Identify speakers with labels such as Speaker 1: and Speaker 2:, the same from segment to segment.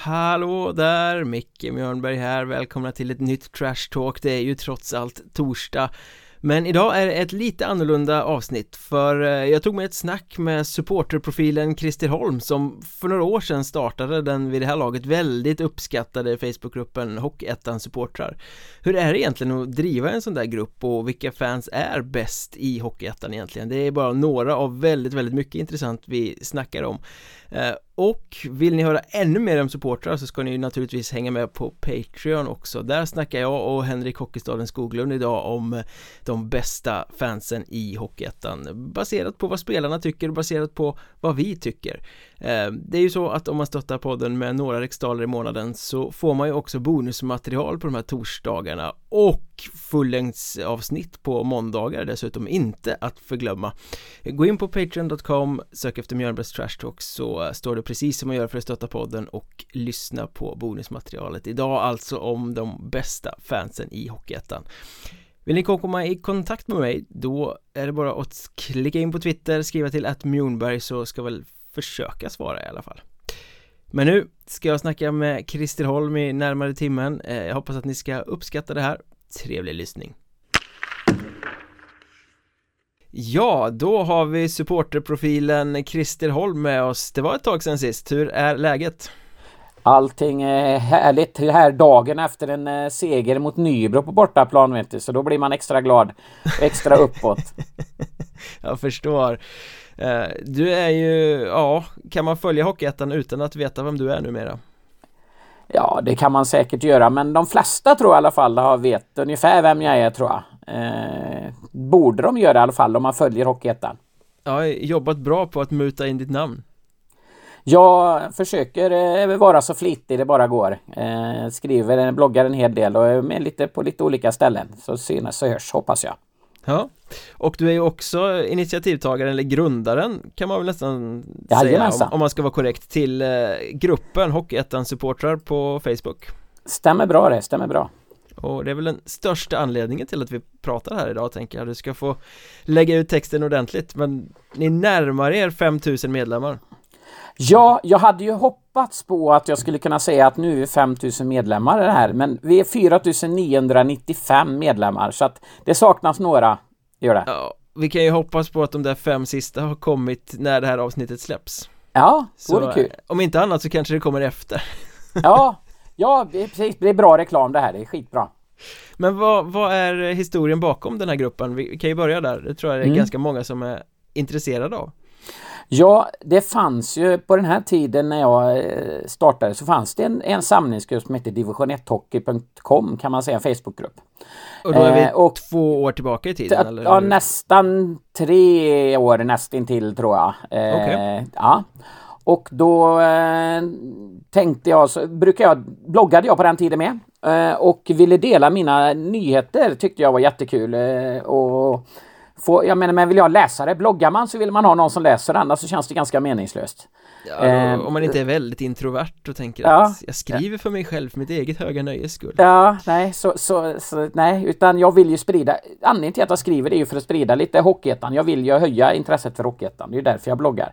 Speaker 1: Hallå där, Micke Mjörnberg här, välkomna till ett nytt Trash Talk, det är ju trots allt torsdag. Men idag är det ett lite annorlunda avsnitt för eh, jag tog med ett snack med supporterprofilen Christer Holm som för några år sedan startade den vid det här laget väldigt uppskattade Facebookgruppen Hockeyettan supportrar. Hur är det egentligen att driva en sån där grupp och vilka fans är bäst i Hockeyettan egentligen? Det är bara några av väldigt, väldigt mycket intressant vi snackar om. Eh, och vill ni höra ännu mer om supportrar så ska ni naturligtvis hänga med på Patreon också. Där snackar jag och Henrik Hockeystaden Skoglund idag om eh, de bästa fansen i Hockeyettan Baserat på vad spelarna tycker, och baserat på vad vi tycker. Eh, det är ju så att om man stöttar podden med några riksdaler i månaden så får man ju också bonusmaterial på de här torsdagarna och fullängdsavsnitt på måndagar dessutom inte att förglömma. Gå in på patreon.com, sök efter Mjölnbergs Trash Talk så står det precis som man gör för att stötta podden och lyssna på bonusmaterialet. Idag alltså om de bästa fansen i Hockeyettan. Vill ni komma i kontakt med mig då är det bara att klicka in på Twitter, skriva till att så ska väl försöka svara i alla fall. Men nu ska jag snacka med Christer Holm i närmare timmen. Eh, Jag hoppas att ni ska uppskatta det här. Trevlig lyssning. Ja, då har vi supporterprofilen Christer Holm med oss. Det var ett tag sedan sist, hur är läget?
Speaker 2: Allting är härligt här dagen efter en eh, seger mot Nybro på bortaplan vet du, så då blir man extra glad. Extra uppåt.
Speaker 1: Jag förstår Du är ju, ja, kan man följa Hockeyettan utan att veta vem du är numera?
Speaker 2: Ja, det kan man säkert göra, men de flesta tror jag i alla fall har vet ungefär vem jag är tror jag. Eh, borde de göra i alla fall om man följer Hockeyettan.
Speaker 1: Ja, jobbat bra på att muta in ditt namn.
Speaker 2: Jag försöker eh, vara så flitig det bara går. Eh, skriver, bloggar en hel del och är med lite på lite olika ställen. Så synas och hörs hoppas jag.
Speaker 1: Ja, och du är ju också initiativtagaren eller grundaren kan man väl nästan säga om, om, man ska vara korrekt till eh, gruppen Hockeyettan supportrar på Facebook.
Speaker 2: Stämmer bra det, stämmer bra.
Speaker 1: Och det är väl den största anledningen till att vi pratar här idag tänker jag Du ska få lägga ut texten ordentligt men ni närmar er 5000 medlemmar
Speaker 2: Ja, jag hade ju hoppats på att jag skulle kunna säga att nu är vi 5000 medlemmar här men vi är 4995 medlemmar så att det saknas några, gör det.
Speaker 1: Ja, vi kan ju hoppas på att de där fem sista har kommit när det här avsnittet släpps
Speaker 2: Ja, det vore kul
Speaker 1: Om inte annat så kanske det kommer efter
Speaker 2: Ja, ja precis, det är bra reklam det här, det är skitbra
Speaker 1: Men vad, vad är historien bakom den här gruppen? Vi kan ju börja där, det tror jag det är mm. ganska många som är intresserade av
Speaker 2: Ja, det fanns ju på den här tiden när jag eh, startade så fanns det en, en samlingsgrupp som hette division1hockey.com kan man säga, en Facebookgrupp.
Speaker 1: Och då är vi eh, och, två år tillbaka i tiden? Eller?
Speaker 2: Ja, nästan tre år nästintill tror jag.
Speaker 1: Eh, okay.
Speaker 2: Ja. Och då eh, tänkte jag, så brukar jag, bloggade jag på den tiden med eh, och ville dela mina nyheter tyckte jag var jättekul. Eh, och få, jag menar, men vill jag läsa det, bloggar man så vill man ha någon som läser det, annars så känns det ganska meningslöst.
Speaker 1: Ja, eh, om man inte är väldigt introvert och tänker ja, att jag skriver för mig själv för mitt eget höga nöjes skull.
Speaker 2: Ja, nej, så, så, så, nej, utan jag vill ju sprida, anledningen till att jag skriver det är ju för att sprida lite Hockeyettan. Jag vill ju höja intresset för Hockeyettan, det är ju därför jag bloggar.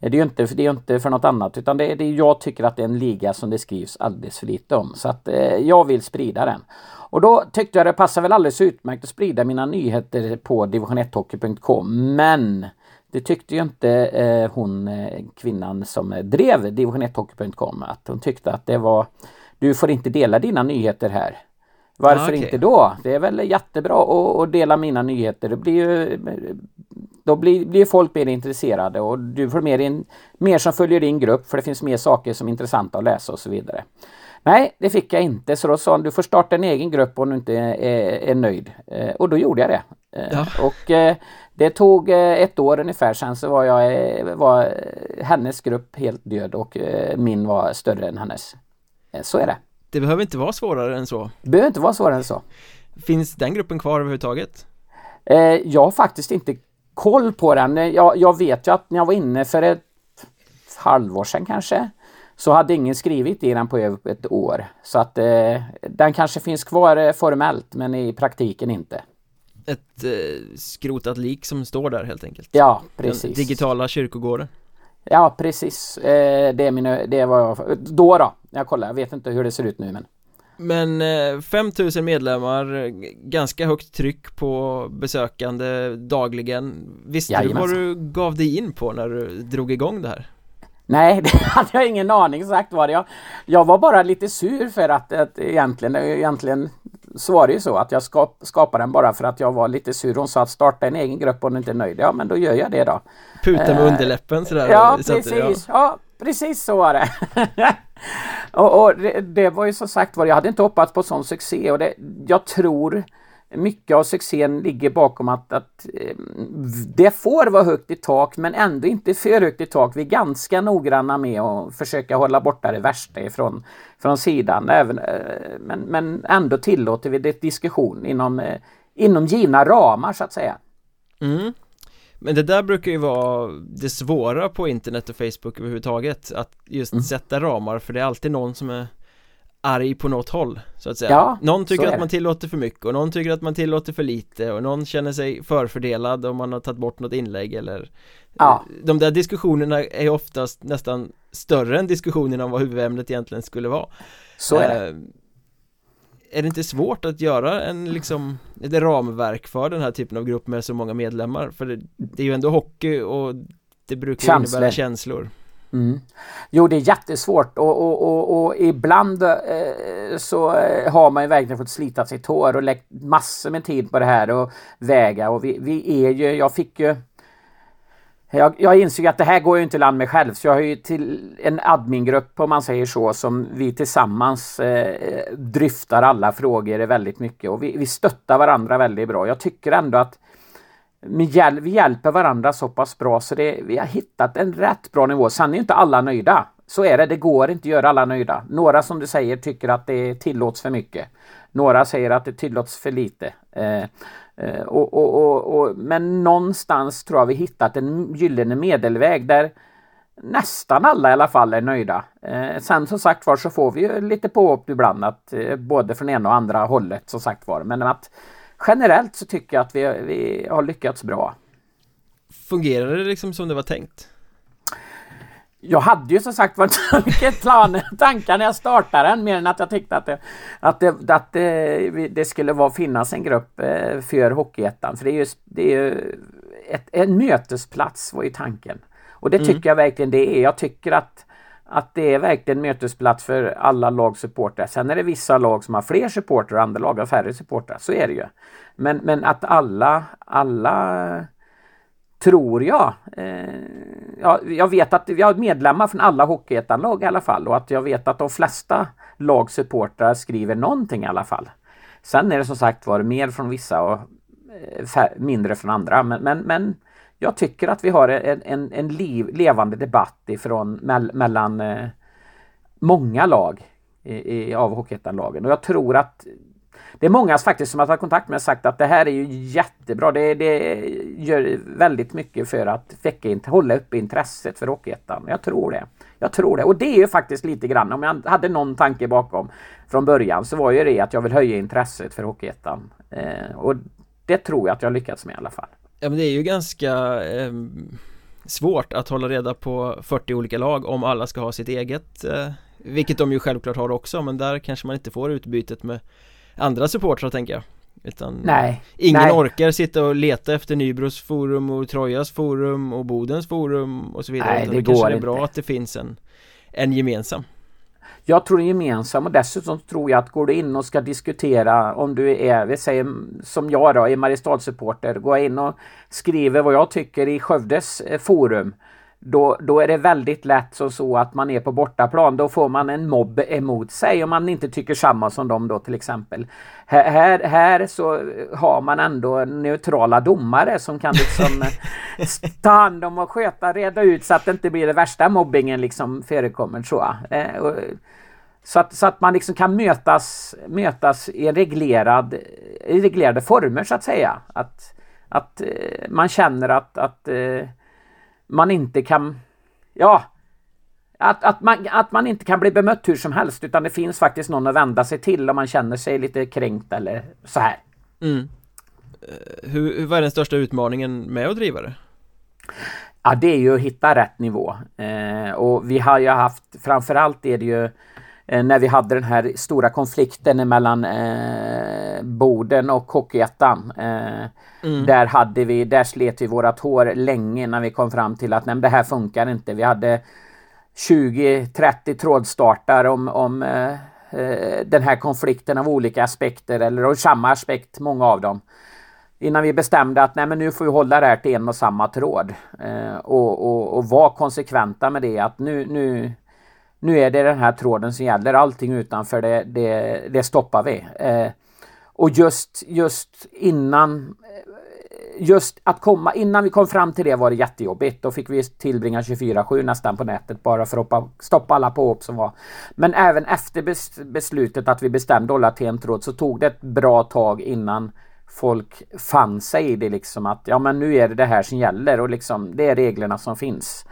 Speaker 2: Det är ju inte, det är inte för något annat utan det det jag tycker att det är en liga som det skrivs alldeles för lite om. Så att eh, jag vill sprida den. Och då tyckte jag det passar väl alldeles utmärkt att sprida mina nyheter på division1hockey.com men det tyckte ju inte eh, hon eh, kvinnan som drev division1hockey.com att hon tyckte att det var Du får inte dela dina nyheter här. Varför ah, okay. inte då? Det är väl jättebra att, att dela mina nyheter. Det blir ju, då blir, blir folk mer intresserade och du får mer, in, mer som följer din grupp för det finns mer saker som är intressanta att läsa och så vidare. Nej, det fick jag inte så då sa han du får starta en egen grupp om du inte är, är nöjd. Eh, och då gjorde jag det. Eh, ja. Och eh, det tog ett år ungefär sen så var jag var hennes grupp helt död och min var större än hennes. Så är det.
Speaker 1: Det behöver inte vara svårare än så.
Speaker 2: Det behöver inte vara svårare än så.
Speaker 1: Finns den gruppen kvar överhuvudtaget?
Speaker 2: Jag har faktiskt inte koll på den. Jag, jag vet ju att när jag var inne för ett halvår sedan kanske så hade ingen skrivit i den på över ett år. Så att eh, den kanske finns kvar eh, formellt men i praktiken inte.
Speaker 1: Ett eh, skrotat lik som står där helt enkelt?
Speaker 2: Ja, precis. Den
Speaker 1: digitala kyrkogården?
Speaker 2: Ja, precis. Eh, det, är min, det var jag, då då. jag kollar, jag vet inte hur det ser ut nu men
Speaker 1: men 5000 medlemmar, ganska högt tryck på besökande dagligen Visste Jajamensan. du vad du gav dig in på när du drog igång det här?
Speaker 2: Nej, det hade jag ingen aning sagt var det. Jag, jag var bara lite sur för att, att egentligen, egentligen så var det ju så att jag skap, skapade den bara för att jag var lite sur. Hon sa att starta en egen grupp om du inte är nöjd. Ja, men då gör jag det då.
Speaker 1: Puta med uh, underläppen sådär?
Speaker 2: Ja, precis. Ja. ja. precis så var det. och, och det, det, var ju som sagt var, jag hade inte hoppats på sån succé och det, jag tror mycket av succén ligger bakom att, att eh, det får vara högt i tak men ändå inte för högt i tak. Vi är ganska noggranna med att försöka hålla borta det värsta ifrån från sidan. Även, eh, men, men ändå tillåter vi det diskussion inom, eh, inom givna ramar så att säga.
Speaker 1: Mm. Men det där brukar ju vara det svåra på internet och Facebook överhuvudtaget Att just mm. sätta ramar för det är alltid någon som är arg på något håll så att säga ja, Någon tycker att man tillåter för mycket och någon tycker att man tillåter för lite och någon känner sig förfördelad om man har tagit bort något inlägg eller ja. De där diskussionerna är oftast nästan större än diskussionerna om vad huvudämnet egentligen skulle vara
Speaker 2: Så är det eh,
Speaker 1: Är det inte svårt att göra en liksom ett ramverk för den här typen av grupp med så många medlemmar? För det, det är ju ändå hockey och det brukar Känslor. innebära känslor
Speaker 2: Mm. Jo, det är jättesvårt och, och, och, och ibland eh, så eh, har man ju verkligen fått slita sitt hår och läggt massor med tid på det här och väga och vi, vi är ju, jag fick ju jag, jag insåg att det här går ju inte land med själv så jag har ju till en admingrupp om man säger så som vi tillsammans eh, dryftar alla frågor väldigt mycket och vi, vi stöttar varandra väldigt bra. Jag tycker ändå att vi hjälper varandra så pass bra så det, vi har hittat en rätt bra nivå. Sen är inte alla nöjda. Så är det, det går inte att göra alla nöjda. Några som du säger tycker att det tillåts för mycket. Några säger att det tillåts för lite. Eh, eh, och, och, och, men någonstans tror jag vi hittat en gyllene medelväg där nästan alla i alla fall är nöjda. Eh, sen som sagt var så får vi ju lite påhopp ibland att, eh, både från ena och andra hållet som sagt var. Men att generellt så tycker jag att vi, vi har lyckats bra.
Speaker 1: Fungerar det liksom som det var tänkt?
Speaker 2: Jag hade ju som sagt så mycket planer tankar när jag startade den mer än att jag tyckte att det, att det, att det, det skulle vara, finnas en grupp eh, för Hockeyettan. För det är ju, det är ju ett, en mötesplats var ju tanken. Och det mm. tycker mm. jag verkligen det är. Jag tycker att att det är verkligen mötesplats för alla lags supportrar. Sen är det vissa lag som har fler supportrar och andra lag har färre supportrar. Så är det ju. Men, men att alla, alla tror jag. Eh, ja, jag vet att vi har medlemmar från alla Hockeyettan-lag i alla fall och att jag vet att de flesta lagsupportrar skriver någonting i alla fall. Sen är det som sagt var mer från vissa och eh, mindre från andra. Men, men, men jag tycker att vi har en, en, en liv, levande debatt ifrån, mell, mellan eh, många lag i, i, av Hockeyettan-lagen och jag tror att det är många faktiskt som har tagit kontakt med och sagt att det här är ju jättebra. Det, det gör väldigt mycket för att väcka, hålla uppe intresset för Hockeyettan. Jag tror det. Jag tror det. Och det är ju faktiskt lite grann, om jag hade någon tanke bakom från början så var ju det att jag vill höja intresset för Hockeyettan. Eh, och det tror jag att jag lyckats med i alla fall.
Speaker 1: Ja men det är ju ganska eh, svårt att hålla reda på 40 olika lag om alla ska ha sitt eget eh, Vilket de ju självklart har också men där kanske man inte får utbytet med andra supportrar tänker jag. Utan
Speaker 2: nej,
Speaker 1: ingen
Speaker 2: nej.
Speaker 1: orkar sitta och leta efter Nybros forum och Trojas forum och Bodens forum och så vidare
Speaker 2: Nej, det, det
Speaker 1: kanske
Speaker 2: är
Speaker 1: bra att det finns en, en gemensam
Speaker 2: jag tror en gemensamma och dessutom tror jag att går du in och ska diskutera om du är, vi säger som jag då, är Mariestad-supporter, går in och skriver vad jag tycker i Skövdes eh, forum då, då är det väldigt lätt så, så att man är på bortaplan. Då får man en mobb emot sig om man inte tycker samma som dem då till exempel. Här, här, här så har man ändå neutrala domare som kan liksom eh, ta hand om och sköta, reda ut så att det inte blir det värsta mobbingen liksom förekommer så. Eh, så att, så att man liksom kan mötas, mötas i reglerad, i reglerade former så att säga. Att, att eh, man känner att, att man inte kan... Ja, att, att, man, att man inte kan bli bemött hur som helst utan det finns faktiskt någon att vända sig till om man känner sig lite kränkt eller så här.
Speaker 1: Mm. Eh, hur, vad är den största utmaningen med att driva det?
Speaker 2: Ja, det är ju att hitta rätt nivå. Eh, och vi har ju haft, framförallt är det ju eh, när vi hade den här stora konflikten mellan eh, Boden och Hockeyettan. Eh, mm. Där hade vi, där slet vi vårat hår länge när vi kom fram till att nej, det här funkar inte. Vi hade 20-30 trådstartar om, om eh, eh, den här konflikten av olika aspekter eller av samma aspekt, många av dem. Innan vi bestämde att nej men nu får vi hålla det här till en och samma tråd. Eh, och, och, och vara konsekventa med det att nu, nu, nu är det den här tråden som gäller. Allting utanför det, det, det stoppar vi. Eh, och just, just innan eh, just att komma, innan vi kom fram till det var det jättejobbigt. Då fick vi tillbringa 24-7 nästan på nätet bara för att stoppa alla påhopp som var. Men även efter beslutet att vi bestämde hålla till en tråd så tog det ett bra tag innan folk fann sig i det liksom att ja men nu är det det här som gäller och liksom det är reglerna som finns.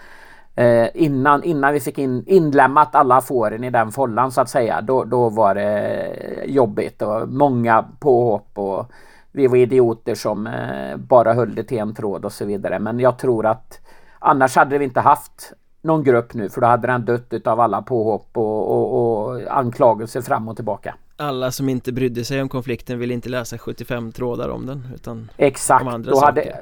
Speaker 2: Eh, innan, innan vi fick in, inlämnat alla fåren i den follan så att säga då, då var det jobbigt och många påhopp och vi var idioter som eh, bara höll det till en tråd och så vidare. Men jag tror att annars hade vi inte haft någon grupp nu för då hade den dött av alla påhopp och, och, och anklagelser fram och tillbaka.
Speaker 1: Alla som inte brydde sig om konflikten ville inte läsa 75 trådar om den utan
Speaker 2: Exakt, om andra då saker. hade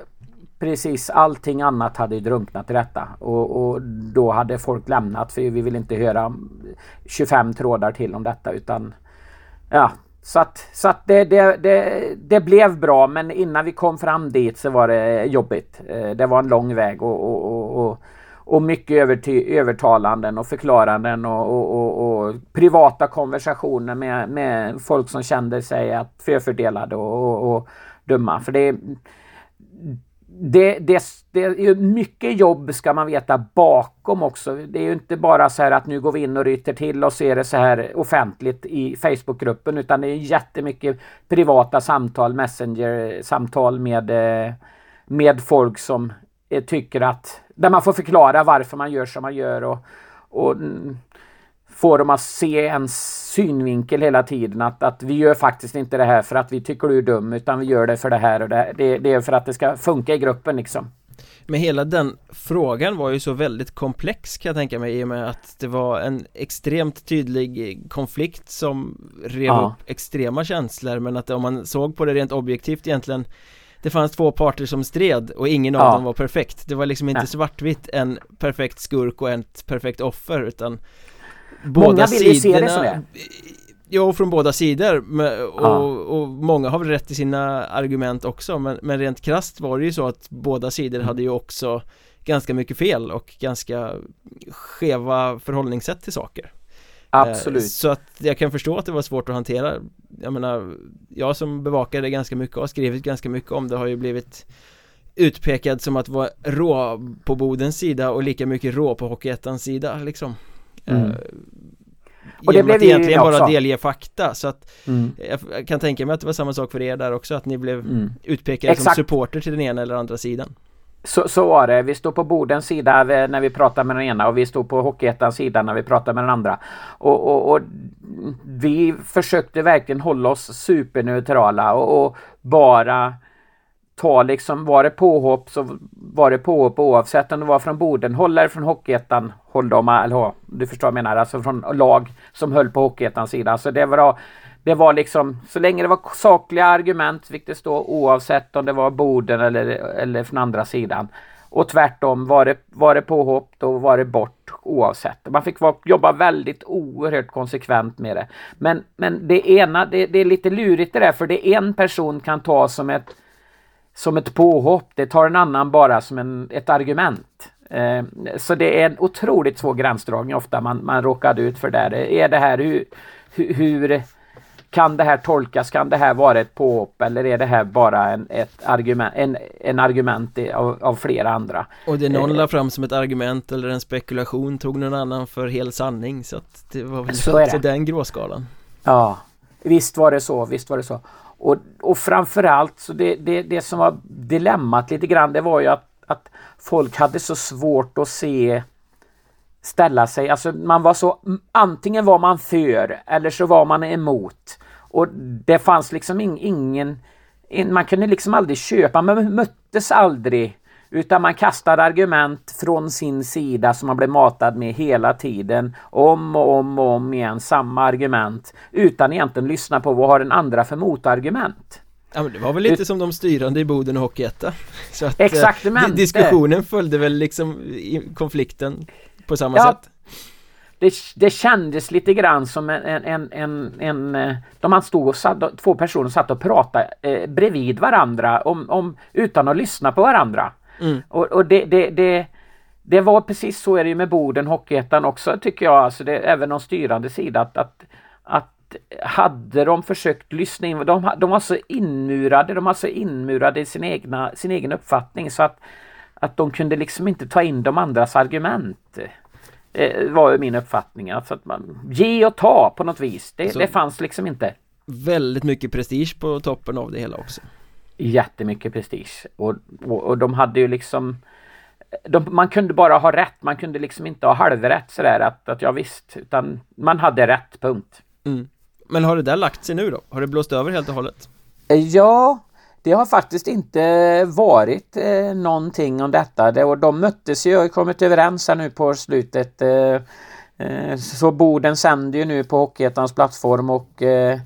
Speaker 2: Precis, allting annat hade drunknat i detta och, och, då hade folk lämnat för vi vill inte höra 25 trådar till om detta utan Ja, så att, så att det, det, det, det, blev bra men innan vi kom fram dit så var det jobbigt. Eh, det var en lång väg och, och, och, och mycket överty, övertalanden och förklaranden och, och, privata konversationer med, med folk som kände sig att förfördelade och, och, dumma. För det, det, det, det är mycket jobb ska man veta bakom också. Det är ju inte bara så här att nu går vi in och ryter till och ser det så här offentligt i Facebookgruppen utan det är jättemycket privata samtal, Messenger-samtal med, eh, med folk som eh, tycker att där man får förklara varför man gör som man gör och, och mm, får dem att se en synvinkel hela tiden att, att vi gör faktiskt inte det här för att vi tycker du är dum utan vi gör det för det här och det, det, det är för att det ska funka i gruppen liksom.
Speaker 1: Men hela den frågan var ju så väldigt komplex kan jag tänka mig i och med att det var en extremt tydlig konflikt som rev ja. upp extrema känslor men att om man såg på det rent objektivt egentligen det fanns två parter som stred och ingen av ja. dem var perfekt Det var liksom inte svartvitt en perfekt skurk och ett perfekt offer utan båda många vill ju se det som det Ja, från båda sidor och, ja. och, många har väl rätt i sina argument också men, men rent krast var det ju så att båda sidor hade ju också ganska mycket fel och ganska skeva förhållningssätt till saker.
Speaker 2: Absolut. eh,
Speaker 1: Så att jag kan förstå att det var svårt att hantera. Jag menar Jag som bevakar det ganska mycket och har skrivit ganska mycket om det har ju blivit Utpekad som att vara rå på Bodens sida och lika mycket rå på Hockeyettans sida liksom mm. Eh, och det blev att egentligen bara delge fakta så att mm. Jag kan tänka mig att det var samma sak för er där också att ni blev mm. utpekade Exakt. som supporter till den ena eller andra sidan
Speaker 2: så, så var det. Vi stod på Bodens sida när vi pratade med den ena och vi stod på Hockeyettans sida när vi pratade med den andra. Och, och, och, vi försökte verkligen hålla oss superneutrala och, och bara ta liksom, var det påhopp så var det påhopp oavsett om det var från Boden eller från Hockeyettan, håll dem, eller du förstår vad jag menar, alltså från lag som höll på Hockeyettans sida. Så det var, det var liksom, så länge det var sakliga argument fick det stå oavsett om det var Boden eller, eller från andra sidan. Och tvärtom, var det, var det påhopp då var det bort oavsett. Man fick vara, jobba väldigt oerhört konsekvent med det. Men, men det ena, det, det är lite lurigt det där för det en person kan ta som ett som ett påhopp. Det tar en annan bara som en, ett argument. Eh, så det är en otroligt svår gränsdragning ofta man, man råkade ut för där. Är det här hur, hur kan det här tolkas? Kan det här vara ett påhopp eller är det här bara en, ett argument, en, en argument av, av flera andra?
Speaker 1: Och det någon eh, la fram som ett argument eller en spekulation tog någon annan för hel sanning så att det var väl så den gråskalan.
Speaker 2: Ja, visst var det så, visst var det så. Och, och framförallt så det, det, det som var dilemmat lite grann det var ju att, att folk hade så svårt att se ställa sig, alltså man var så antingen var man för eller så var man emot. Och det fanns liksom ingen, man kunde liksom aldrig köpa, man möttes aldrig utan man kastade argument från sin sida som man blev matad med hela tiden. Om och om och om igen, samma argument. Utan egentligen lyssna på vad har den andra för motargument.
Speaker 1: Ja men det var väl lite som de styrande i Boden och Hockeyetta
Speaker 2: Exakt,
Speaker 1: eh, Diskussionen följde väl liksom i konflikten på samma
Speaker 2: ja,
Speaker 1: sätt
Speaker 2: det, det kändes lite grann som en, en, en, en eh, de man stod och satt, två personer satt och pratade eh, bredvid varandra om, om, utan att lyssna på varandra. Mm. Och, och det, det, det, det, var precis så är det ju med Boden Hockeyettan också tycker jag, alltså det, även de styrande sida att, att, att hade de försökt lyssna in, de, de var så inmurade, de var så inmurade i sin, egna, sin egen uppfattning så att, att de kunde liksom inte ta in de andras argument. Eh, var min uppfattning. Alltså att man ge och ta på något vis. Det, det fanns liksom inte.
Speaker 1: Väldigt mycket prestige på toppen av det hela också.
Speaker 2: Jättemycket prestige. Och, och, och de hade ju liksom de, man kunde bara ha rätt, man kunde liksom inte ha halvrätt sådär att, att ja visst, utan man hade rätt, punkt.
Speaker 1: Mm. Men har det där lagt sig nu då? Har det blåst över helt och hållet?
Speaker 2: Ja, det har faktiskt inte varit eh, någonting om detta. Det, och de möttes ju och kommit överens här nu på slutet. Eh, eh, så Boden sänder ju nu på Hockeyettans plattform och eh, eh,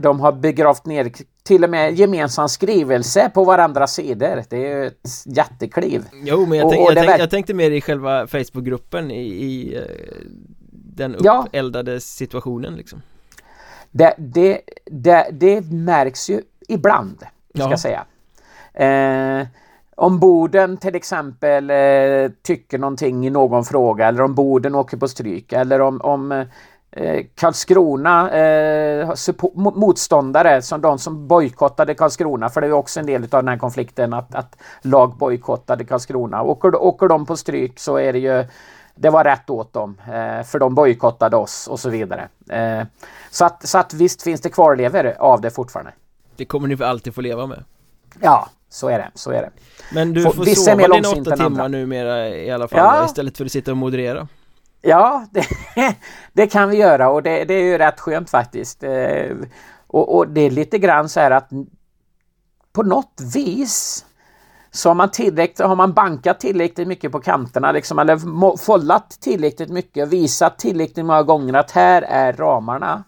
Speaker 2: de har begravt ner till och med gemensam skrivelse på varandras sidor. Det är ju ett jättekliv.
Speaker 1: Jo, men jag, tänk, och, och jag, tänk, jag tänkte mer i själva Facebookgruppen i, i eh, den uppeldade ja. situationen liksom.
Speaker 2: Det, det, det, det märks ju ibland ska säga. Eh, om Boden till exempel eh, tycker någonting i någon fråga eller om Boden åker på stryk eller om, om eh, Karlskrona eh, motståndare som de som bojkottade Karlskrona för det är också en del av den här konflikten att, att lag bojkottade Karlskrona. Åker, åker de på stryk så är det ju det var rätt åt dem eh, för de bojkottade oss och så vidare. Eh, så, att, så att visst finns det kvarlever av det fortfarande.
Speaker 1: Det kommer ni för alltid få leva med.
Speaker 2: Ja, så är det, så är det.
Speaker 1: Men du får, får sova dina åtta timmar numera i alla fall ja. istället för att sitta och moderera.
Speaker 2: Ja, det, det, kan vi göra och det, det, är ju rätt skönt faktiskt. Eh, och, och, det är lite grann så här att på något vis så har man, tillräckligt, har man bankat tillräckligt mycket på kanterna liksom, eller follat tillräckligt mycket och visat tillräckligt många gånger att här är ramarna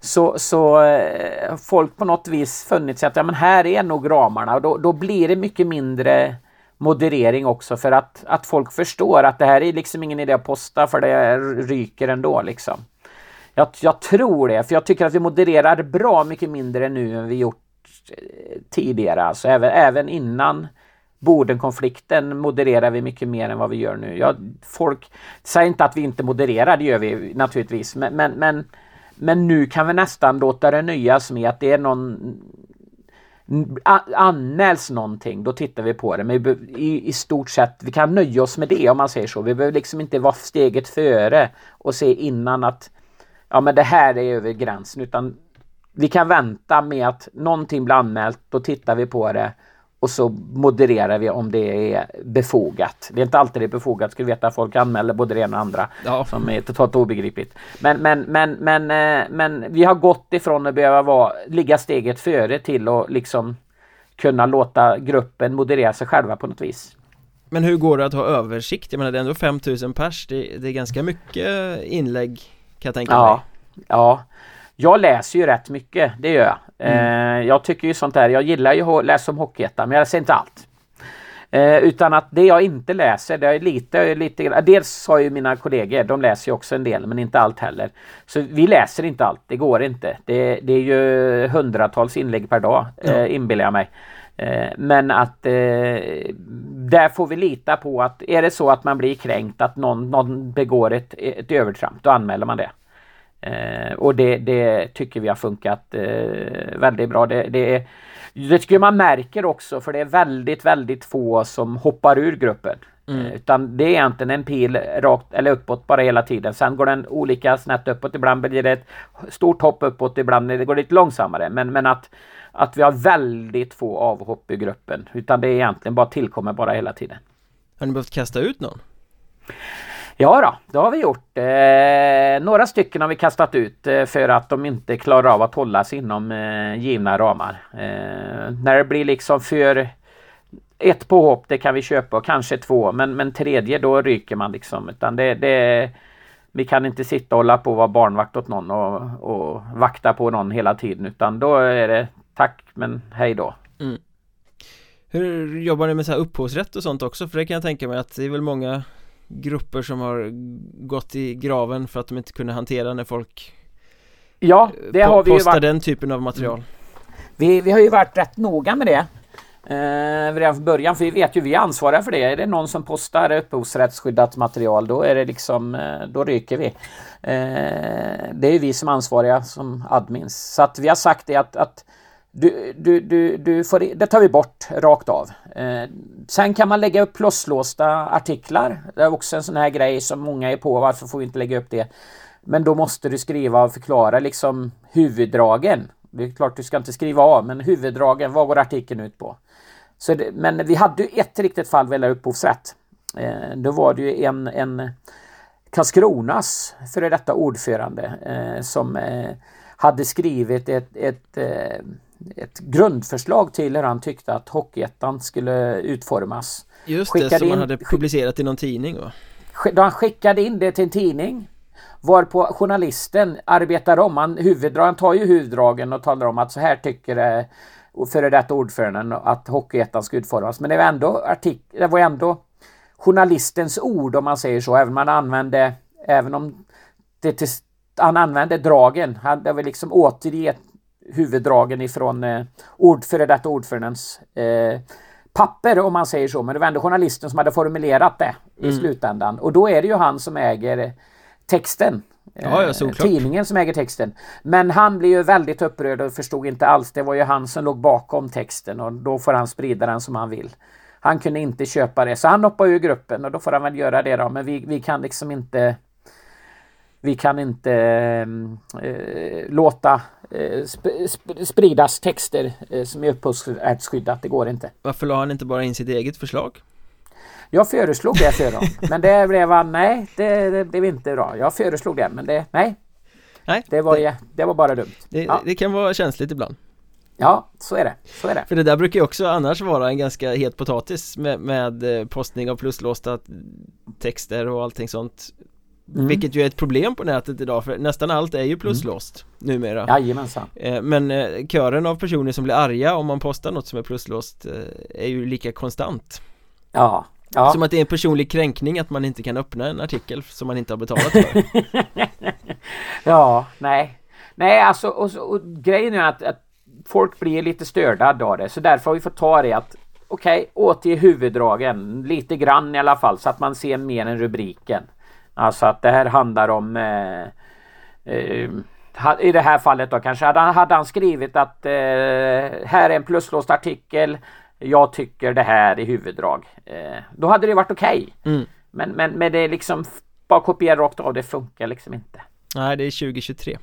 Speaker 2: så, så eh, folk på något vis funnit sig att ja, men här är nog ramarna och då, då blir det mycket mindre moderering också för att, att folk förstår att det här är liksom ingen idé att posta för det ryker ändå liksom. Jag, jag tror det, för jag tycker att vi modererar bra mycket mindre nu än vi gjort eh, tidigare. Alltså även, även innan Bodenkonflikten modererar vi mycket mer än vad vi gör nu. Jag, folk säger inte att vi inte modererar, det gör vi naturligtvis, men, men, men men nu kan vi nästan låta det nöjas med att det är någon anmäls någonting, då tittar vi på det. Men i, i stort sett, vi kan nöja oss med det om man säger så. Vi behöver liksom inte vara steget före och se innan att ja men det här är över gränsen utan vi kan vänta med att någonting blir anmält, då tittar vi på det och så modererar vi om det är befogat. Det är inte alltid det är befogat, du veta. Folk anmäler både det ena och andra ja. som är totalt obegripligt. Men, men, men, men, eh, men vi har gått ifrån att behöva vara, ligga steget före till att liksom kunna låta gruppen moderera sig själva på något vis.
Speaker 1: Men hur går det att ha översikt? Jag menar det är ändå 5000 pers, det, det är ganska mycket inlägg kan jag tänka
Speaker 2: ja,
Speaker 1: mig.
Speaker 2: Ja, jag läser ju rätt mycket, det gör jag. Mm. Eh, jag tycker ju sånt där, jag gillar ju att läsa om Hockeyettan men jag läser inte allt. Eh, utan att det jag inte läser, det är lite, lite Dels har ju mina kollegor, de läser ju också en del men inte allt heller. Så vi läser inte allt, det går inte. Det, det är ju hundratals inlägg per dag eh, inbillar jag mig. Eh, men att eh, där får vi lita på att är det så att man blir kränkt att någon, någon begår ett, ett övertramp, då anmäler man det. Eh, och det, det, tycker vi har funkat eh, väldigt bra. Det, det, det tycker man märker också för det är väldigt, väldigt få som hoppar ur gruppen. Mm. Eh, utan det är egentligen en pil rakt eller uppåt bara hela tiden. Sen går den olika snett uppåt. Ibland blir det ett stort hopp uppåt, ibland det går lite långsammare. Men, men att, att vi har väldigt få avhopp i gruppen. Utan det är egentligen bara tillkommer bara hela tiden.
Speaker 1: Har ni behövt kasta ut någon?
Speaker 2: Ja då, det har vi gjort. Eh, några stycken har vi kastat ut eh, för att de inte klarar av att hålla sig inom eh, givna ramar. Eh, när det blir liksom för ett påhopp det kan vi köpa, och kanske två, men, men tredje då ryker man liksom. Utan det, det, vi kan inte sitta och hålla på och vara barnvakt åt någon och, och vakta på någon hela tiden utan då är det tack men hej då. Mm.
Speaker 1: Hur jobbar ni med så här upphovsrätt och sånt också? För det kan jag tänka mig att det är väl många grupper som har gått i graven för att de inte kunde hantera när folk
Speaker 2: Ja, det har vi ju varit
Speaker 1: den typen av material mm.
Speaker 2: vi, vi har ju varit rätt noga med det eh, redan från början, för vi vet ju vi är ansvariga för det. Är det någon som postar upphovsrättsskyddat material, då är det liksom, eh, då ryker vi. Eh, det är vi som är ansvariga som admins. Så att vi har sagt det att, att du, du, du, du får, det tar vi bort rakt av. Eh, sen kan man lägga upp plåslåsta artiklar. Det är också en sån här grej som många är på. Varför får vi inte lägga upp det? Men då måste du skriva och förklara liksom huvuddragen. Det är klart du ska inte skriva av, men huvuddragen, vad går artikeln ut på? Så det, men vi hade ju ett riktigt fall vad gäller upphovsrätt. Eh, då var det ju en, en Karlskronas före detta ordförande eh, som eh, hade skrivit ett, ett, eh, ett grundförslag till hur han tyckte att Hockeyettan skulle utformas.
Speaker 1: Just det, skickade som han hade publicerat i någon tidning va?
Speaker 2: Då han skickade in det till en tidning Varpå journalisten arbetar om, han, huvuddragen tar ju huvuddragen och talar om att så här tycker eh, före detta ordföranden att Hockeyettan ska utformas. Men det var ändå artik det var ändå journalistens ord om man säger så, även om man använde, även om det till, han använde dragen, han, det var liksom återge huvuddragen ifrån eh, ord, före detta ordförandens eh, papper om man säger så, men det var ändå journalisten som hade formulerat det i mm. slutändan. Och då är det ju han som äger texten.
Speaker 1: Ja, ja,
Speaker 2: såklart. Tidningen som äger texten. Men han blev ju väldigt upprörd och förstod inte alls. Det var ju han som låg bakom texten och då får han sprida den som han vill. Han kunde inte köpa det så han hoppar ur gruppen och då får han väl göra det då. Men vi, vi kan liksom inte vi kan inte eh, låta eh, sp sp spridas texter eh, som är upphovsrättsskyddat. Det går inte.
Speaker 1: Varför la han inte bara in sitt eget förslag?
Speaker 2: Jag föreslog det för dem. Men det blev han, nej, det, det blev inte bra. Jag föreslog det, men det, nej. Nej, det var, det, det var bara dumt.
Speaker 1: Det, ja. det kan vara känsligt ibland.
Speaker 2: Ja, så är det. Så är det.
Speaker 1: För det där brukar ju också annars vara en ganska het potatis med, med eh, postning av pluslåsta texter och allting sånt. Mm. Vilket ju är ett problem på nätet idag för nästan allt är ju pluslåst mm. numera.
Speaker 2: Jajamensan.
Speaker 1: Eh, Men eh, kören av personer som blir arga om man postar något som är pluslåst är ju lika konstant.
Speaker 2: Ja,
Speaker 1: Ja. Som att det är en personlig kränkning att man inte kan öppna en artikel som man inte har betalat för.
Speaker 2: Ja, nej. Nej alltså och, och grejen är att, att folk blir lite störda av det. Så därför har vi fått ta det att Okej, okay, återge huvuddragen lite grann i alla fall så att man ser mer än rubriken Alltså att det här handlar om eh, eh, i det här fallet då kanske hade han, hade han skrivit att eh, här är en pluslåst artikel jag tycker det här i huvuddrag. Eh, då hade det varit okej. Okay. Mm. Men, men, men det är liksom bara kopiera rakt av, det funkar liksom inte.
Speaker 1: Nej, det är 2023.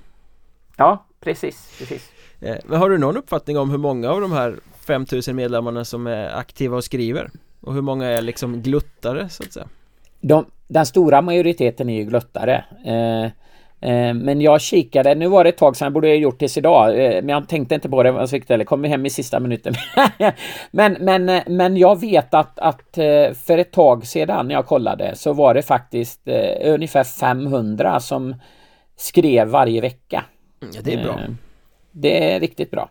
Speaker 2: Ja, precis, precis.
Speaker 1: Eh, men har du någon uppfattning om hur många av de här 5000 medlemmarna som är aktiva och skriver? Och hur många är liksom gluttare så att säga?
Speaker 2: De, den stora majoriteten är ju gluttare. Eh, Eh, men jag kikade, nu var det ett tag sedan, jag borde ha gjort det idag, eh, men jag tänkte inte på det, jag det, kom hem i sista minuten. men, men, eh, men jag vet att, att för ett tag sedan när jag kollade så var det faktiskt ungefär 500 som skrev varje vecka.
Speaker 1: Ja, det är bra.
Speaker 2: Det är riktigt bra.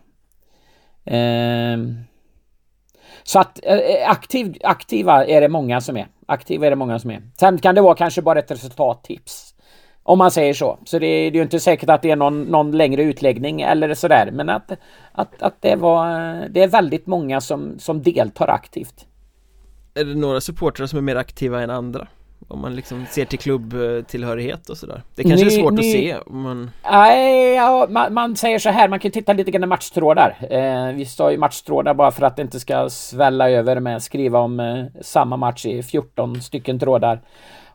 Speaker 2: Så att aktiv, aktiva är det många som är. Aktiva är det många som är. Sen kan det vara kanske bara ett resultattips. Om man säger så. Så det är, det är ju inte säkert att det är någon, någon längre utläggning eller sådär. Men att, att, att det var Det är väldigt många som, som deltar aktivt.
Speaker 1: Är det några supportrar som är mer aktiva än andra? Om man liksom ser till klubbtillhörighet och sådär. Det kanske ni, är svårt ni, att se
Speaker 2: men... Nej, ja, man, man, säger så här, man kan titta lite grann i matchtrådar. Eh, Vi står i matchtrådar bara för att det inte ska svälla över med att skriva om eh, samma match i 14 stycken trådar.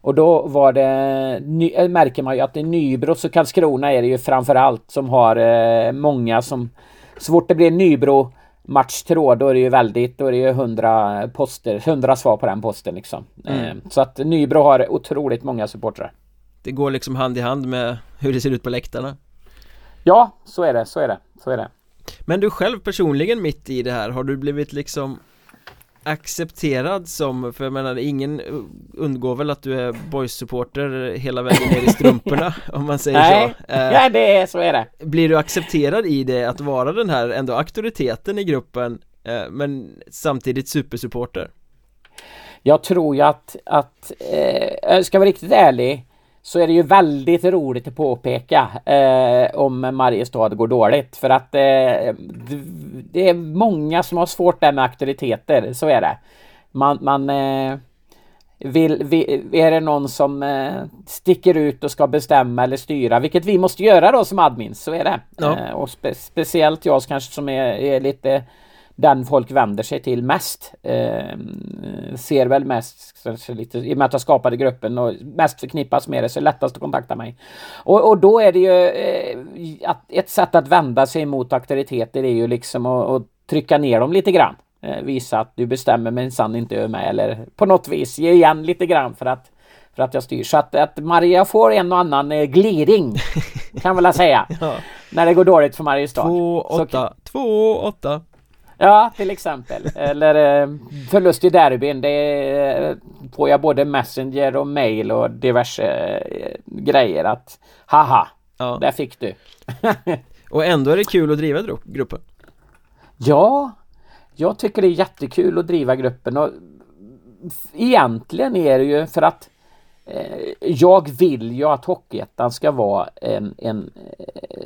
Speaker 2: Och då var det, ny, äh, märker man ju att i Nybro och Karlskrona är det ju framförallt som har eh, många som... Så fort det blir Nybro matchtråd då är det ju väldigt, då är det ju hundra poster, hundra svar på den posten liksom. Mm. Eh, så att Nybro har otroligt många supportrar.
Speaker 1: Det går liksom hand i hand med hur det ser ut på läktarna.
Speaker 2: Ja, så är det, så är det, så är det.
Speaker 1: Men du själv personligen mitt i det här, har du blivit liksom accepterad som, för jag menar ingen undgår väl att du är boys-supporter hela vägen ner i strumporna om man säger
Speaker 2: Nej.
Speaker 1: så eh,
Speaker 2: Ja, det är så är det.
Speaker 1: Blir du accepterad i det att vara den här ändå auktoriteten i gruppen eh, men samtidigt supersupporter?
Speaker 2: Jag tror ju att, att eh, jag ska vara riktigt ärlig så är det ju väldigt roligt att påpeka eh, om Mariestad går dåligt för att eh, det är många som har svårt där med auktoriteter, så är det. Man, man eh, vill, vill, är det någon som eh, sticker ut och ska bestämma eller styra, vilket vi måste göra då som admins, så är det.
Speaker 1: Ja.
Speaker 2: Eh, och spe, speciellt jag kanske som är, är lite den folk vänder sig till mest. Eh, ser väl mest, lite, i och med att jag skapade gruppen och mest förknippas med det så är det lättast att kontakta mig. Och, och då är det ju eh, att ett sätt att vända sig mot auktoriteter är ju liksom att, att trycka ner dem lite grann. Eh, visa att du bestämmer minsann inte över mig eller på något vis ge igen lite grann för att för att jag styr. Så att, att Maria får en och annan eh, gliring kan jag väl säga.
Speaker 1: Ja.
Speaker 2: När det går dåligt för Mariestad.
Speaker 1: Två,
Speaker 2: Så-
Speaker 1: åtta, två, åtta
Speaker 2: Ja, till exempel. Eller eh, förlust i derbyn. Det eh, får jag både messenger och mail och diverse eh, grejer att haha,
Speaker 1: Ja,
Speaker 2: där fick du.
Speaker 1: och ändå är det kul att driva gruppen
Speaker 2: Ja, jag tycker det är jättekul att driva gruppen och egentligen är det ju för att jag vill ju att Hockeyettan ska vara en, en,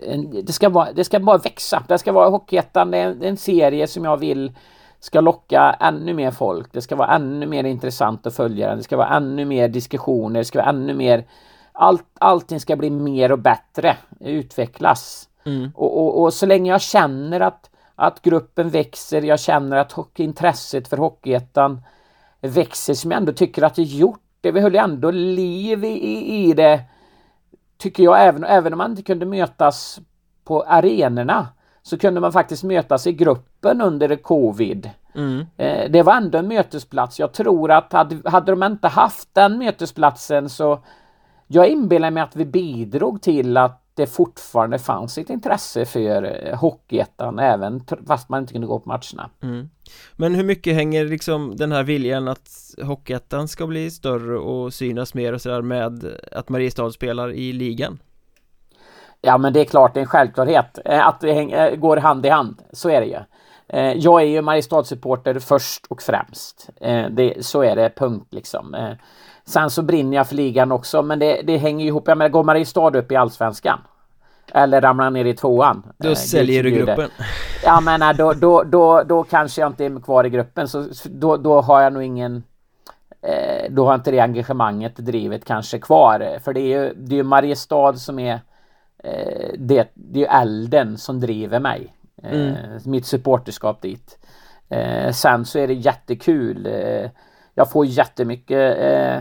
Speaker 2: en det, ska vara, det ska bara växa. Det ska vara Hockeyettan, en, en serie som jag vill ska locka ännu mer folk. Det ska vara ännu mer intressant att följa den. Det ska vara ännu mer diskussioner. Det ska vara ännu mer allt, allting ska bli mer och bättre, utvecklas.
Speaker 1: Mm.
Speaker 2: Och, och, och så länge jag känner att, att gruppen växer, jag känner att hockey, intresset för Hockeyettan växer som jag ändå tycker att det gjort. Det vi höll ju ändå liv i, i, i det, tycker jag, även, även om man inte kunde mötas på arenorna så kunde man faktiskt mötas i gruppen under covid.
Speaker 1: Mm.
Speaker 2: Eh, det var ändå en mötesplats. Jag tror att hade, hade de inte haft den mötesplatsen så jag inbillar mig att vi bidrog till att det fortfarande fanns ett intresse för eh, Hockeyettan även fast man inte kunde gå på matcherna.
Speaker 1: Mm. Men hur mycket hänger liksom den här viljan att Hockeyettan ska bli större och synas mer och sådär med att Mariestad spelar i ligan?
Speaker 2: Ja men det är klart, det är en självklarhet eh, att det eh, går hand i hand. Så är det ju. Jag är ju Mariestad-supporter först och främst. Det, så är det, punkt liksom. Sen så brinner jag för ligan också, men det, det hänger ihop. Jag menar, går Mariestad upp i Allsvenskan? Eller ramlar ner i tvåan?
Speaker 1: Då
Speaker 2: Eh,
Speaker 1: säljer du gruppen
Speaker 2: Ja men nej, då, då, då, då kanske jag inte är kvar i gruppen så då, då har jag nog ingen eh, Då har inte det engagemanget, drivet kanske kvar. För det är ju, det är ju Mariestad som är eh, det, det är ju elden som driver mig. Eh, Mitt supporterskap dit. Eh, sen så är det jättekul. Eh, jag får jättemycket eh,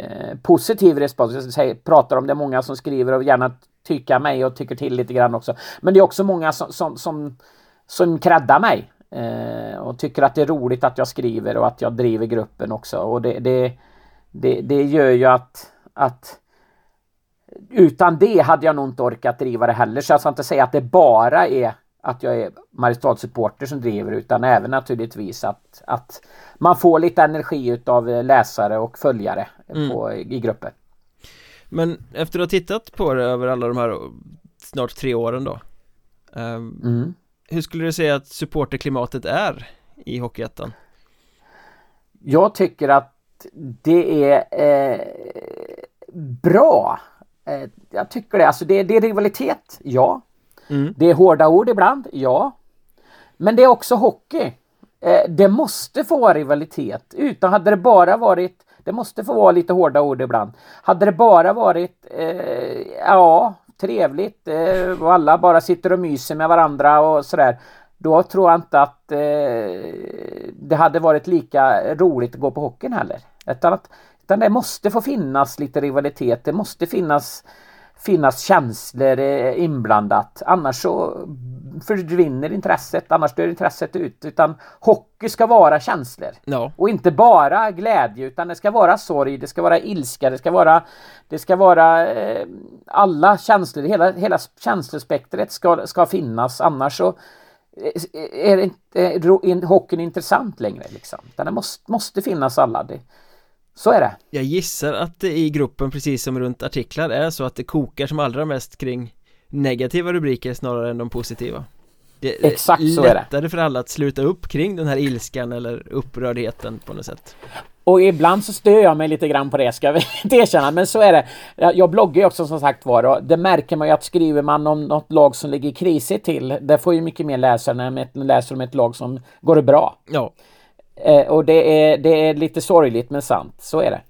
Speaker 2: eh, positiv respons. Jag säger, pratar om det, många som skriver och gärna tycka mig och tycker till lite grann också. Men det är också många som, som, som, som creddar mig eh, och tycker att det är roligt att jag skriver och att jag driver gruppen också. Och det, det, det, det gör ju att, att utan det hade jag nog inte orkat driva det heller. Så jag ska inte säga att det bara är att jag är Mariestad-supporter som driver utan även naturligtvis att, att man får lite energi utav läsare och följare på, i gruppen.
Speaker 1: Men efter att ha tittat på det över alla de här snart tre åren då ehm,
Speaker 2: Mm.
Speaker 1: Hur skulle du säga att supporterklimatet är i Hockeyettan?
Speaker 2: Jag tycker att det är eh, bra. Eh, jag tycker det. Alltså det, det är rivalitet, ja.
Speaker 1: Mm.
Speaker 2: Det är hårda ord ibland, ja. Men det är också hockey. Eh, det måste få vara rivalitet. Utan hade det bara varit det måste få vara lite hårda ord ibland. Hade det bara varit eh, ja, trevligt eh, och alla bara sitter och myser med varandra och sådär. Då tror jag inte att eh, det hade varit lika roligt att gå på hockeyn heller. Utan, att, utan det måste få finnas lite rivalitet. Det måste finnas finnas känslor eh, inblandat. Annars så försvinner intresset. Annars dör intresset ut. Utan hockey ska vara känslor.
Speaker 1: Ja,
Speaker 2: Och inte bara glädje utan det ska vara sorg, det ska vara ilska, det ska vara Det ska vara eh, alla känslor, hela, hela känslospektret ska, ska finnas annars så är inte hockeyn intressant längre liksom. Det måste, måste finnas alla. Det, så är det.
Speaker 1: Jag gissar att det i gruppen precis som runt artiklar är så att det kokar som allra mest kring negativa rubriker snarare än de positiva. Det Exakt så är det. lättare för alla att sluta upp kring den här ilskan eller upprördheten på något sätt.
Speaker 2: Och ibland så stör jag mig lite grann på det, ska jag erkänna, men så är det. Jag bloggar ju också som sagt var och det märker man ju att skriver man om något lag som ligger krisigt till, det får ju mycket mer läsare när man läser om ett lag som går bra.
Speaker 1: Ja.
Speaker 2: Eh, och det är, det är lite sorgligt men sant, så är det.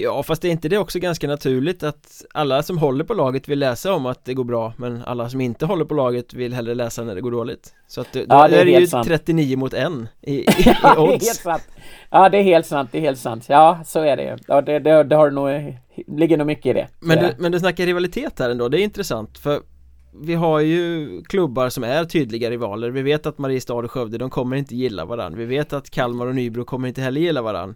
Speaker 1: Ja, fast är inte det också ganska naturligt att alla som håller på laget vill läsa om att det går bra men alla som inte håller på laget vill hellre läsa när det går dåligt? Så att då ja, det är, det ju sant. 39 mot 1 i, i, i odds.
Speaker 2: Ja, det är helt sant, det är helt sant. Ja, så är det ju. Ja, det, det, det har nog, ligger nog mycket i det.
Speaker 1: Men du, men du snackar rivalitet här ändå, det är intressant för vi har ju klubbar som är tydliga rivaler. Vi vet att Mariestad och Skövde, de kommer inte gilla varandra Vi vet att Kalmar och Nybro kommer inte heller gilla varandra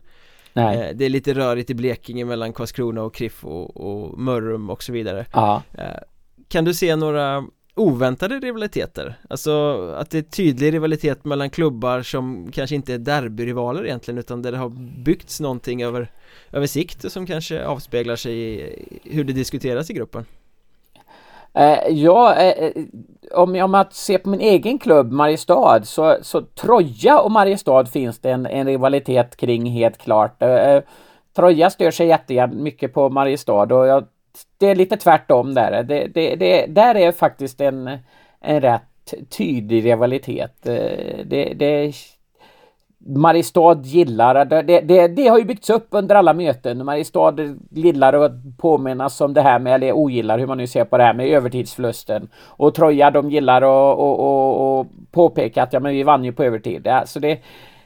Speaker 1: Nej. Eh, det är lite rörigt i Blekinge mellan Karlskrona och Kriff och, och Mörrum och så vidare
Speaker 2: ja.
Speaker 1: Eh, kan du se några oväntade rivaliteter? Alltså att det är tydlig rivalitet mellan klubbar som kanske inte är derbyrivaler egentligen utan där det har byggts någonting över, över sikt och som kanske avspeglar sig i hur det diskuteras i gruppen
Speaker 2: Eh, ja, eh, om jag, om jag ser på min egen klubb Mariestad så, så Troja och Mariestad finns det en, en rivalitet kring helt klart. Eh, eh Troja stör sig jättemycket på Mariestad och jag, det är lite tvärtom där. Det, det, det, där är faktiskt en, en rätt tydlig rivalitet. Eh, det, det Mariestad gillar, det, det, det, har ju byggts upp under alla möten. Mariestad gillar att påminnas om det här med, eller ogillar hur man nu ser på det här med övertidsförlusten. Och Troja de gillar att och, och, och påpeka att ja men vi vann ju på övertid. Alltså det,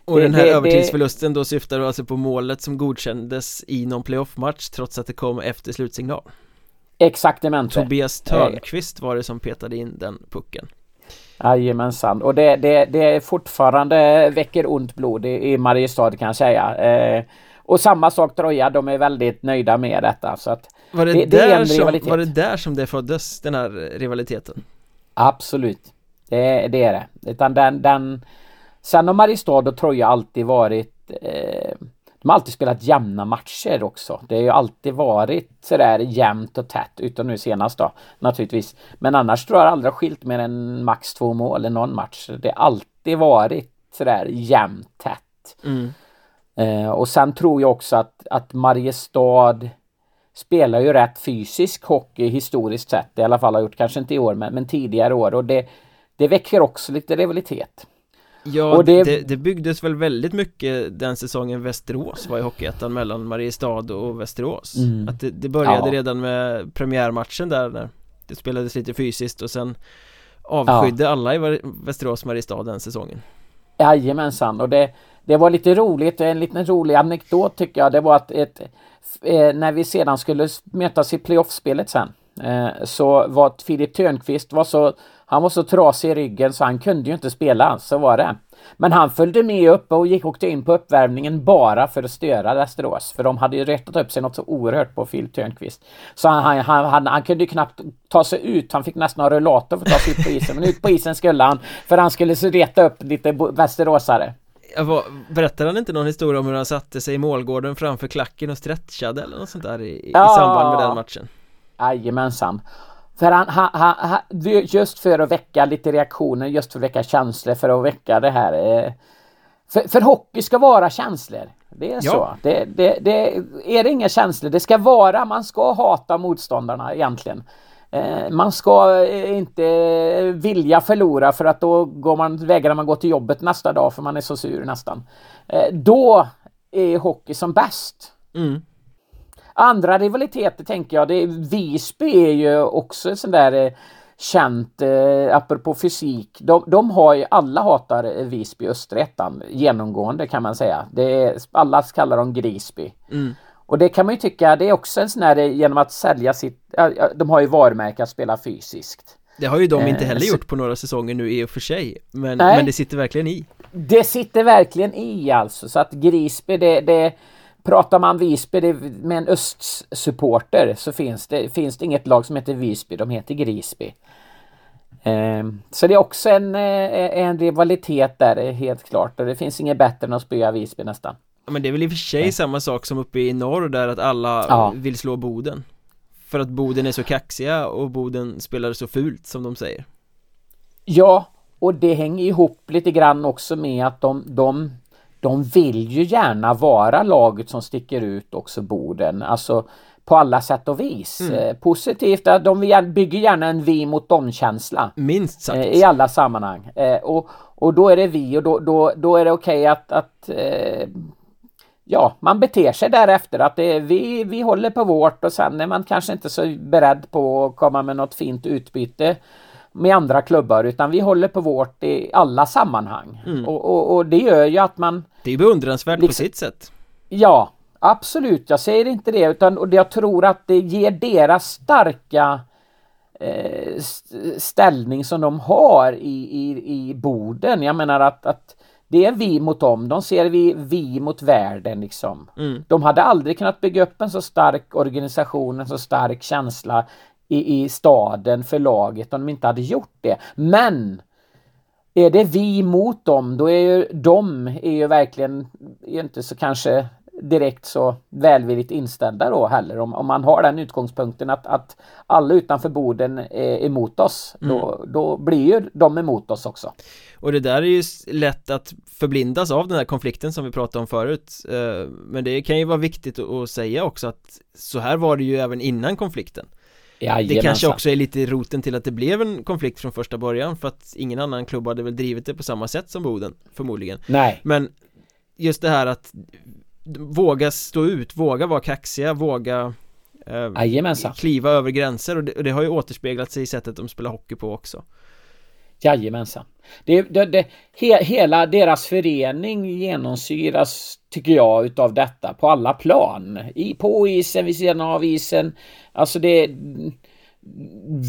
Speaker 1: och den här övertidsförlusten då syftar du alltså på målet som godkändes i någon playoffmatch trots att det kom efter slutsignal?
Speaker 2: Exaktamente
Speaker 1: Tobias Törnqvist var det som petade in den pucken
Speaker 2: Jajamensan, och det, det, det fortfarande väcker ont blod i, i Mariestad kan jag säga. Eh, och samma sak Troja, de är väldigt nöjda med detta. Så att
Speaker 1: var, det det, det är en som, rivalitet. var det där som det föddes, den här rivaliteten?
Speaker 2: Absolut, det, det är det. Utan den, den, sen har Mariestad och Troja alltid varit eh, de har alltid spelat jämna matcher också. Det har ju alltid varit sådär jämnt och tätt, utom nu senast då naturligtvis. Men annars tror jag aldrig skilt mer än max två mål i någon match. Det har alltid varit sådär jämnt tätt.
Speaker 1: Mm.
Speaker 2: Eh, och sen tror jag också att, att Mariestad spelar ju rätt fysisk hockey historiskt sett. I alla fall har gjort, kanske inte i år, men, men tidigare år. Och det, det väcker också lite rivalitet.
Speaker 1: Ja, det... Det, det... byggdes väl väldigt mycket den säsongen Västerås var i Hockeyettan mellan Mariestad och Västerås mm. Att det, det började ja. redan med premiärmatchen där när det spelades lite fysiskt och sen avskydde ja. alla i Västerås Mariestad den säsongen
Speaker 2: Jajamensan och det, det var lite roligt, en liten rolig anekdot tycker jag, det var att ett, eh, när vi sedan skulle mötas i playoffspelet sen eh, så var Filip Törnqvist var så han var så trasig i ryggen så han kunde ju inte spela, så var det. Men han följde med upp och gick åkte in på uppvärmningen bara för att störa Västerås. För de hade ju rättat upp sig något så oerhört på Phil Törnqvist. Så han, han, han, han, han kunde knappt ta sig ut. Han fick nästan ha rullator för att ta sig ut på isen. Men ut på isen skulle han. För han skulle reta upp lite västeråsare.
Speaker 1: Berättade han inte någon historia om hur han satte sig i målgården framför klacken och stretchade eller något sånt där i, ja. i samband med den matchen?
Speaker 2: Jajamensan. För han, han, han, just för att väcka lite reaktioner, just för att väcka känslor, för att väcka det här. Eh, för, för hockey ska vara känslor. Det är ja. så. Det, det, det, är det inga känslor, det ska vara, man ska hata motståndarna egentligen. Eh, man ska eh, inte vilja förlora för att då går man, vägrar man gå till jobbet nästa dag för man är så sur nästan. Då är hockey som bäst.
Speaker 1: Mm.
Speaker 2: Andra rivaliteter tänker jag, det är, Visby är ju också sån där eh, känt, eh, apropå fysik, de, de har ju, alla hatar Visby Österettan genomgående kan man säga. Det är, alla kallar dem Grisby.
Speaker 1: Mm.
Speaker 2: Och det kan man ju tycka, det är också en sån här eh, genom att sälja sitt, de har ju varumärke att spela fysiskt.
Speaker 1: Det har ju de inte heller eh, gjort på några säsonger nu i och för sig Men, men det sitter verkligen i
Speaker 2: Det sitter verkligen i alltså så att Grisby det, det Pratar man Visby med en östsupporter så finns det, finns det inget lag som heter Visby, de heter Grisby. Ehm, så det är också en, eh, en rivalitet där, helt klart. Och det finns inget bättre än att spöa Visby nästan.
Speaker 1: Men det är väl i och för sig samma sak som uppe i norr där att alla ja. vill slå Boden För att Boden är så kaxiga och Boden spelar så fult som de säger
Speaker 2: Ja, och det hänger ihop lite grann också med att de, de, de vill ju gärna vara laget som sticker ut också Boden. Alltså på alla sätt och vis. Mm. Eh, positivt, de bygger gärna en vi mot dem-känsla.
Speaker 1: Minst sagt.
Speaker 2: Eh, I alla sammanhang. Eh, och, och då är det vi och då, då, då är det okej okay att, att ja, man beter sig därefter att det är, vi, vi håller på vårt och sen är man kanske inte så beredd på att komma med något fint utbyte med andra klubbar utan vi håller på vårt i alla sammanhang. Mm. Och, och, och, det gör ju att man...
Speaker 1: Det är beundransvärt liksom, på sitt sätt.
Speaker 2: Ja, absolut. Jag säger inte det utan och jag tror att det ger deras starka eh, ställning som de har i, i, i Boden. Jag menar att, att det är vi mot dem, de ser vi, vi mot världen liksom. Mm. De hade aldrig kunnat bygga upp en så stark organisation, en så stark känsla i, i staden för laget om de inte hade gjort det. Men är det vi mot dem, då är ju de är ju verkligen är inte så kanske direkt så välvilligt inställda då heller. Om, om man har den utgångspunkten att, att alla utanför borden är emot oss, mm. då, då blir ju de emot oss också.
Speaker 1: Och det där är ju lätt att förblindas av den här konflikten som vi pratade om förut eh, Men det kan ju vara viktigt att säga också att så här var det ju även innan konflikten Jajamensan. Det kanske också är lite roten till att det blev en konflikt från första början för att ingen annan klubb hade väl drivit det på samma sätt som Boden förmodligen
Speaker 2: Nej
Speaker 1: Men just det här att våga stå ut, våga vara kaxiga, våga
Speaker 2: eh,
Speaker 1: kliva över gränser och det, och det har ju återspeglat sig i sättet de spelar hockey på också
Speaker 2: Jajamensan. Det, det, det, he, hela deras förening genomsyras, tycker jag, utav detta på alla plan. I, på isen, vid sidan av isen. Alltså det är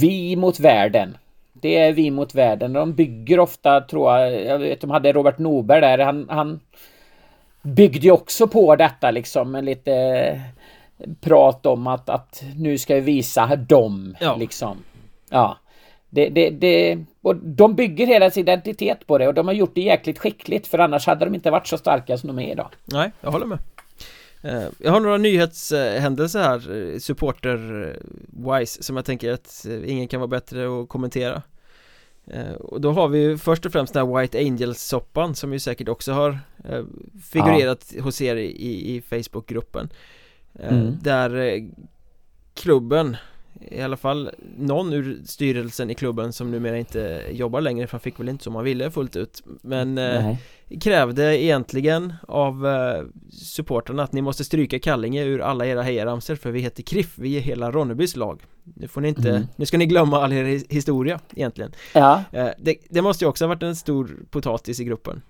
Speaker 2: vi mot världen. Det är vi mot världen. De bygger ofta, tror jag, jag vet de hade Robert Norberg där, han, han byggde också på detta liksom med lite prat om att, att nu ska vi visa dem ja. liksom. Ja. Det, det, det, och de bygger hela sin identitet på det och de har gjort det jäkligt skickligt för annars hade de inte varit så starka som de är idag.
Speaker 1: Nej, jag håller med. Eh, jag har några nyhetshändelser här, eh, supporter-wise, som jag tänker att eh, ingen kan vara bättre att kommentera. Och då har vi först och främst den här White Angels-soppan som ju säkert också har figurerat ja. hos er i, i Facebookgruppen. Mm. Där klubben i alla fall någon ur styrelsen i klubben som numera inte jobbar längre för han fick väl inte som han ville fullt ut. Men eh, krävde egentligen av eh, supporterna att ni måste stryka Kallinge ur alla era hejaramsor för vi heter KRIF, vi är hela Ronnebys lag. Nu får ni inte, mm. nu ska ni glömma all er historia egentligen.
Speaker 2: Ja.
Speaker 1: eh, det, det, måste ju också ha varit en stor potatis i gruppen.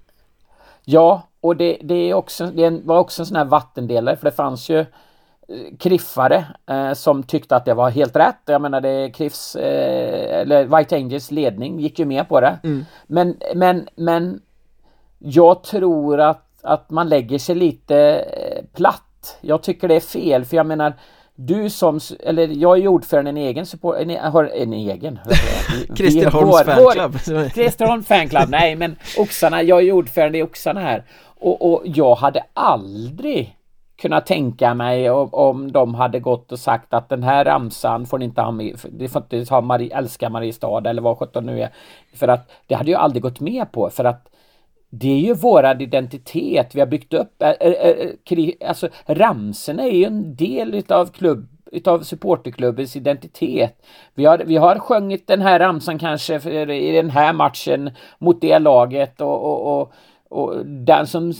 Speaker 2: Ja, och det, det är också, det var också en sån här vattendelare för det fanns ju kriffare eh, som tyckte att det var helt rätt. Jag menar det Kriffs, eh, eller White Angels ledning gick ju med på det. Mm. Men, men, men jag tror att, att man lägger sig lite eh, platt. Jag tycker det är fel för jag menar du som, eller jag är ordförande i en egen support, en, har en egen
Speaker 1: Kristerholms fanclub
Speaker 2: Kristerholms fanclub, nej men Oxarna, jag är ordförande i Oxarna här och, och jag hade aldrig kunna tänka mig om, om de hade gått och sagt att den här ramsan får ni inte ha med, det får inte ha Marie, älska Mariestad eller vad sjutton nu är. För att det hade jag aldrig gått med på för att det är ju våran identitet vi har byggt upp. Alltså ramsorna är ju en del utav klubb utav supporterklubbens identitet. Vi har, vi har sjungit den här ramsan kanske för, i den här matchen mot det laget och, och, och, och den som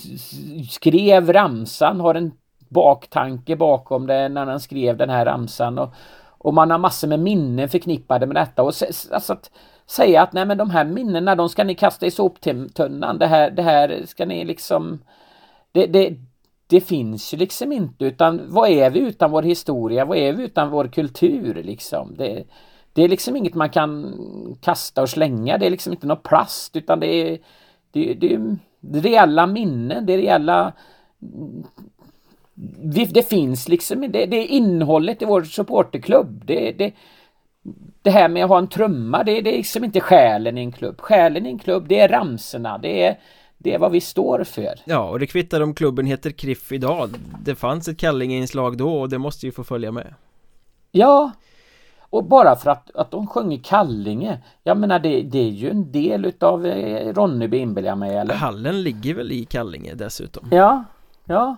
Speaker 2: skrev ramsan har en baktanke bakom det när han skrev den här ramsan. Och, och man har massor med minnen förknippade med detta. Och alltså att säga att nej men de här minnena de ska ni kasta i soptunnan. Det här, det här ska ni liksom det, det, det finns ju liksom inte. Utan vad är vi utan vår historia, vad är vi utan vår kultur liksom? Det, det är liksom inget man kan kasta och slänga, det är liksom inte något plast utan det är det, det, det är reella minnen, det är reella det finns liksom det, det är innehållet i vår supporterklubb. Det, det, det här med att ha en trumma, det, det är liksom inte själen i en klubb. Själen i en klubb, det är ramserna, det är, det är vad vi står för.
Speaker 1: Ja, och det kvittar om klubben heter Kriff idag. Det fanns ett Kallinge-inslag då och det måste ju få följa med.
Speaker 2: Ja, och bara för att, att de sjunger Kallinge, jag menar det, det är ju en del utav eh, Ronneby inbillar jag mig eller?
Speaker 1: Hallen ligger väl i Kallinge dessutom?
Speaker 2: Ja, ja.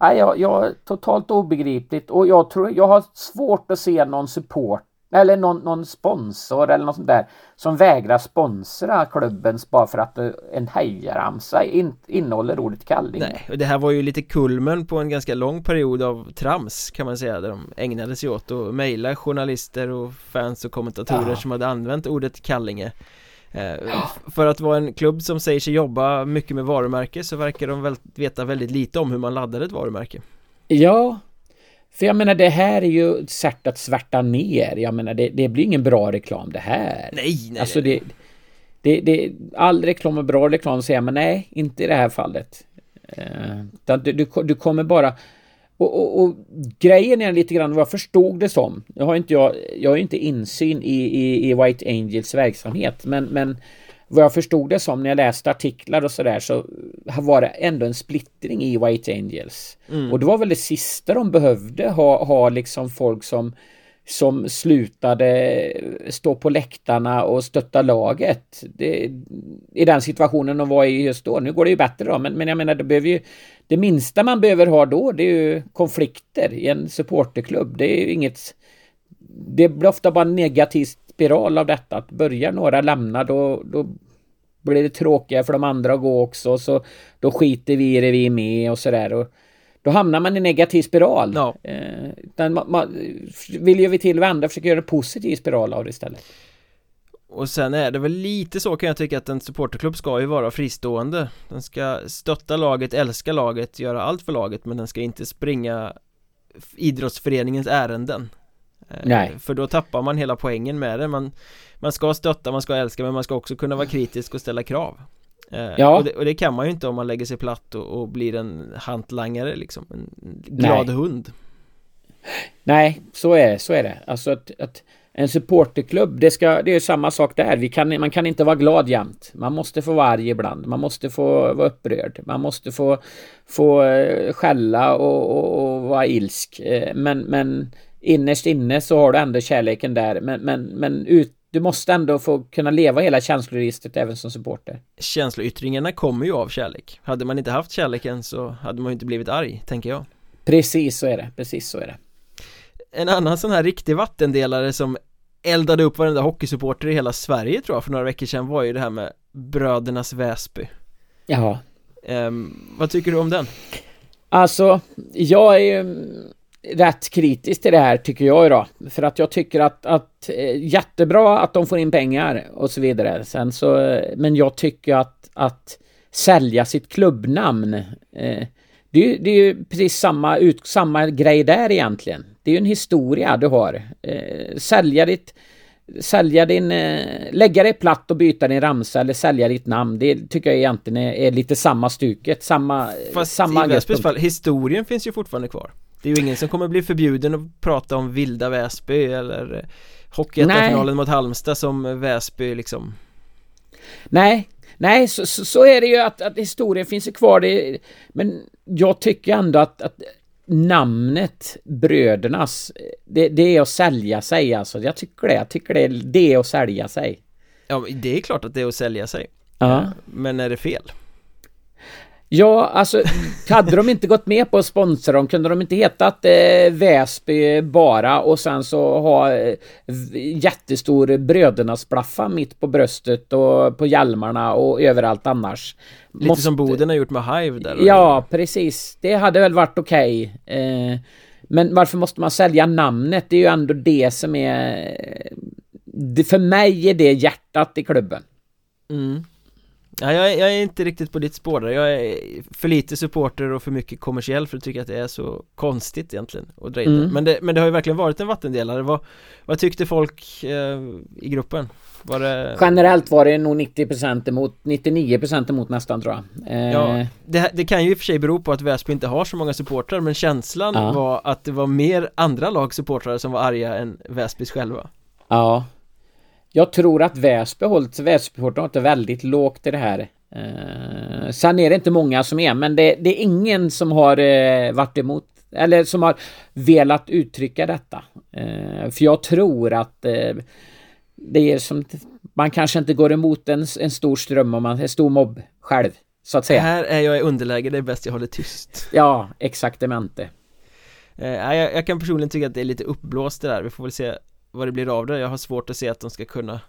Speaker 2: Nej, jag, jag, totalt obegripligt och jag tror jag har svårt att se någon support eller någon, någon sponsor eller något sånt där som vägrar sponsra klubben bara för att en hejaramsa in, innehåller ordet kalling.
Speaker 1: Nej, och det här var ju lite kulmen på en ganska lång period av trams kan man säga där de ägnade sig åt att mejla journalister och fans och kommentatorer ja. som hade använt ordet Kallinge För att vara en klubb som säger sig jobba mycket med varumärke så verkar de väl veta väldigt lite om hur man laddar ett varumärke
Speaker 2: Ja, för jag menar det här är ju ett sätt att svärta ner. Jag menar det, det blir ingen bra reklam det här.
Speaker 1: Nej, nej.
Speaker 2: Alltså det, det, det, all reklam är bra reklam säger man nej, inte i det här fallet. Uh, du, du, du kommer bara och, och, och, grejen är lite grann vad jag förstod det som. Jag har inte, jag, jag har inte insyn i, i, i White Angels verksamhet men, men vad jag förstod det som när jag läste artiklar och sådär så var det ändå en splittring i White Angels. Mm. Och det var väl det sista de behövde ha, ha liksom folk som som slutade stå på läktarna och stötta laget. Det, I den situationen de var i just då. Nu går det ju bättre då, men, men jag menar det behöver ju Det minsta man behöver ha då det är ju konflikter i en supporterklubb. Det är ju inget Det blir ofta bara en negativ spiral av detta. Att börjar några lämna då, då blir det tråkigare för de andra att gå också. Så då skiter vi i det vi är med och sådär. Då hamnar man i negativ spiral. Ja. Eh, man, man vill ju vi till vända försöka göra en positiv spiral av det istället.
Speaker 1: Och sen är det väl lite så kan jag tycka att en supporterklubb ska ju vara fristående. Den ska stötta laget, älska laget, göra allt för laget men den ska inte springa idrottsföreningens ärenden. Eh, Nej. För då tappar man hela poängen med det. Man, man ska stötta, man ska älska men man ska också kunna vara kritisk och ställa krav. Eh, ja. och, det, och det kan man ju inte om man lägger sig platt och, och blir en hantlangare liksom. En glad Nej. hund.
Speaker 2: Nej, så är, så är det. Alltså att, att en supporterklubb, det, ska, det är samma sak där. Vi kan, man kan inte vara glad jämt. Man måste få vara arg ibland. Man måste få vara upprörd. Man måste få, få eh, skälla och, och, och vara ilsk. Men, men innerst inne så har du ändå kärleken där men, men, men ut, du måste ändå få kunna leva hela känsloregistret även som supporter
Speaker 1: Känsloyttringarna kommer ju av kärlek Hade man inte haft kärleken så hade man ju inte blivit arg, tänker jag
Speaker 2: Precis så är det, precis så är det
Speaker 1: En annan sån här riktig vattendelare som eldade upp varenda hockeysupporter i hela Sverige tror jag för några veckor sedan var ju det här med Brödernas Väsby
Speaker 2: Jaha
Speaker 1: um, Vad tycker du om den?
Speaker 2: Alltså, jag är ju rätt kritisk till det här tycker jag idag. För att jag tycker att, att eh, jättebra att de får in pengar och så vidare. Sen så, men jag tycker att, att sälja sitt klubbnamn. Eh, det, är, det är ju precis samma, ut, samma grej där egentligen. Det är ju en historia du har. Eh, sälja ditt sälja din, eh, lägga dig platt och byta din ramsa eller sälja ditt namn. Det tycker jag egentligen är, är lite samma stuket, samma
Speaker 1: Fast samma i Väsbys fall, historien finns ju fortfarande kvar. Det är ju ingen som kommer bli förbjuden att prata om vilda Väsby eller Hockeyettan-finalen mot Halmstad som Väsby liksom
Speaker 2: Nej, nej så, så, så, är det ju att, att historien finns ju kvar det, Men jag tycker ändå att, att namnet Brödernas det, det, är att sälja sig alltså Jag tycker det, jag tycker det, det är att sälja sig
Speaker 1: Ja, det är klart att det är att sälja sig ja. Men är det fel?
Speaker 2: Ja, alltså hade de inte gått med på att sponsra dem kunde de inte hetat eh, Väsby bara och sen så ha eh, jättestor brödernas-blaffa mitt på bröstet och på hjälmarna och överallt annars.
Speaker 1: Lite Måste... som Boden har gjort med Hive där.
Speaker 2: Ja, precis. Det hade väl varit okej. Okay. Eh, men varför måste man sälja namnet? Det är ju ändå det som är... Det, för mig är det hjärtat i klubben.
Speaker 1: Mm. Ja, jag, är, jag är inte riktigt på ditt spår där. Jag är för lite supporter och för mycket kommersiell för att tycka att det är så konstigt egentligen att dra in mm. det. Men, det. men det har ju verkligen varit en vattendelare. Vad, vad tyckte folk eh, i gruppen? Var det...
Speaker 2: Generellt var det nog 90% emot 99% emot nästan tror jag
Speaker 1: eh... Ja, det, det, kan ju i och för sig bero på att Väsby inte har så många supportrar Men känslan ja. var att det var mer andra lags supportrar som var arga än Väsbys själva
Speaker 2: Ja. Jag tror att Väsby hållit, Väsbyporten har hållit väldigt lågt i det här. Eh, sen är det inte många som är, men det, det är ingen som har eh, varit emot eller som har velat uttrycka detta. Eh, för jag tror att eh, det är som man kanske inte går emot en, en stor ström om man är stor mobb själv. Så att säga.
Speaker 1: Här är jag i underläge, det är bäst jag håller tyst.
Speaker 2: Ja, exaktamente.
Speaker 1: Eh, jag, jag kan personligen tycka att det är lite uppblåst det där, vi får väl se vad det blir av det. Jag har svårt att se att de ska kunna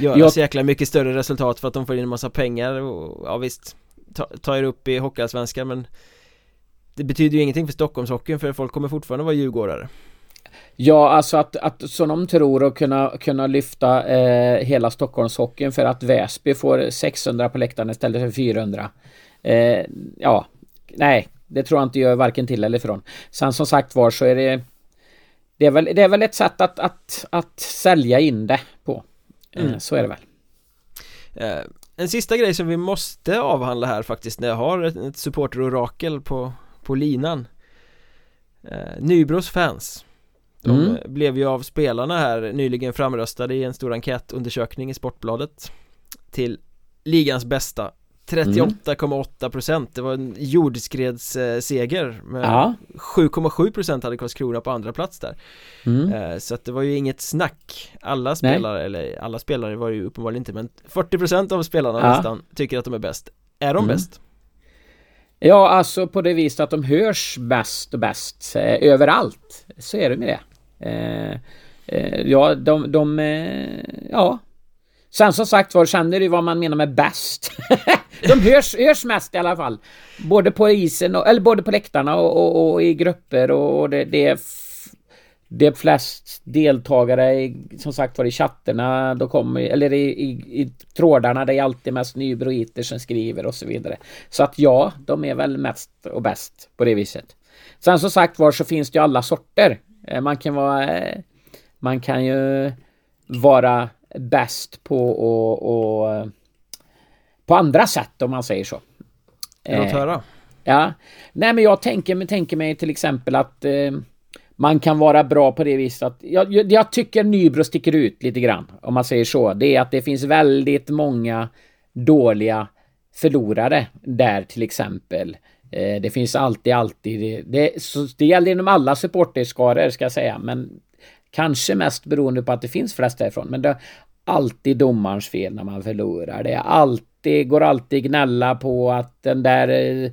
Speaker 1: göra jag... så jäkla mycket större resultat för att de får in en massa pengar och ja visst ta, ta er upp i Hockeyallsvenskan men det betyder ju ingenting för Stockholmshockeyn för folk kommer fortfarande vara djurgårdare.
Speaker 2: Ja, alltså att, att som de tror att kunna, kunna lyfta eh, hela Stockholmshockeyn för att Väsby får 600 på läktaren istället för 400. Eh, ja, nej, det tror jag inte gör varken till eller från. Sen som sagt var så är det det är väl, det är väl ett sätt att, att, att sälja in det på. Eh, mm. Så är det väl.
Speaker 1: Eh, en sista grej som vi måste avhandla här faktiskt när jag har ett, ett supporterorakel på, på linan. Eh, Nybros fans. De mm. blev ju av spelarna här nyligen framröstade i en stor enkätundersökning i Sportbladet till ligans bästa 38,8 procent, det var en jordskredsseger med ja. 7,7 procent hade Karlskrona på andra plats där mm. Eh, så att det var ju inget snack Alla spelare, Nej. eller alla spelare var ju uppenbarligen inte men 40 procent av spelarna ja. nästan tycker att de är bäst Är de mm. bäst?
Speaker 2: Ja, alltså på det viset att de hörs bäst och bäst eh, överallt Så är det med det eh, eh, Ja, de, de eh, ja Sen som sagt var känner du vad man menar med bäst. de hörs, hörs mest i alla fall. Både på isen, och, eller både på läktarna och, och, och i grupper och det, det är det är flest deltagare i, som sagt var i chatterna, då kommer, eller i, i, i trådarna, det är alltid mest nybroiter som skriver och så vidare. Så att ja, de är väl mest och bäst på det viset. Sen som sagt var så finns det ju alla sorter. Eh, man kan vara, eh, man kan ju vara bäst på och, och på andra sätt om man säger så.
Speaker 1: Låt eh, höra.
Speaker 2: Ja. Nej men jag tänker, tänker mig till exempel att eh, man kan vara bra på det viset att jag, jag tycker Nybro sticker ut lite grann om man säger så. Det är att det finns väldigt många dåliga förlorare där till exempel. Eh, det finns alltid, alltid. Det, det, så, det gäller inom alla supporterskaror ska jag säga, men Kanske mest beroende på att det finns flest därifrån. Men det är alltid domarens fel när man förlorar. Det är alltid, går alltid gnälla på att den där eh,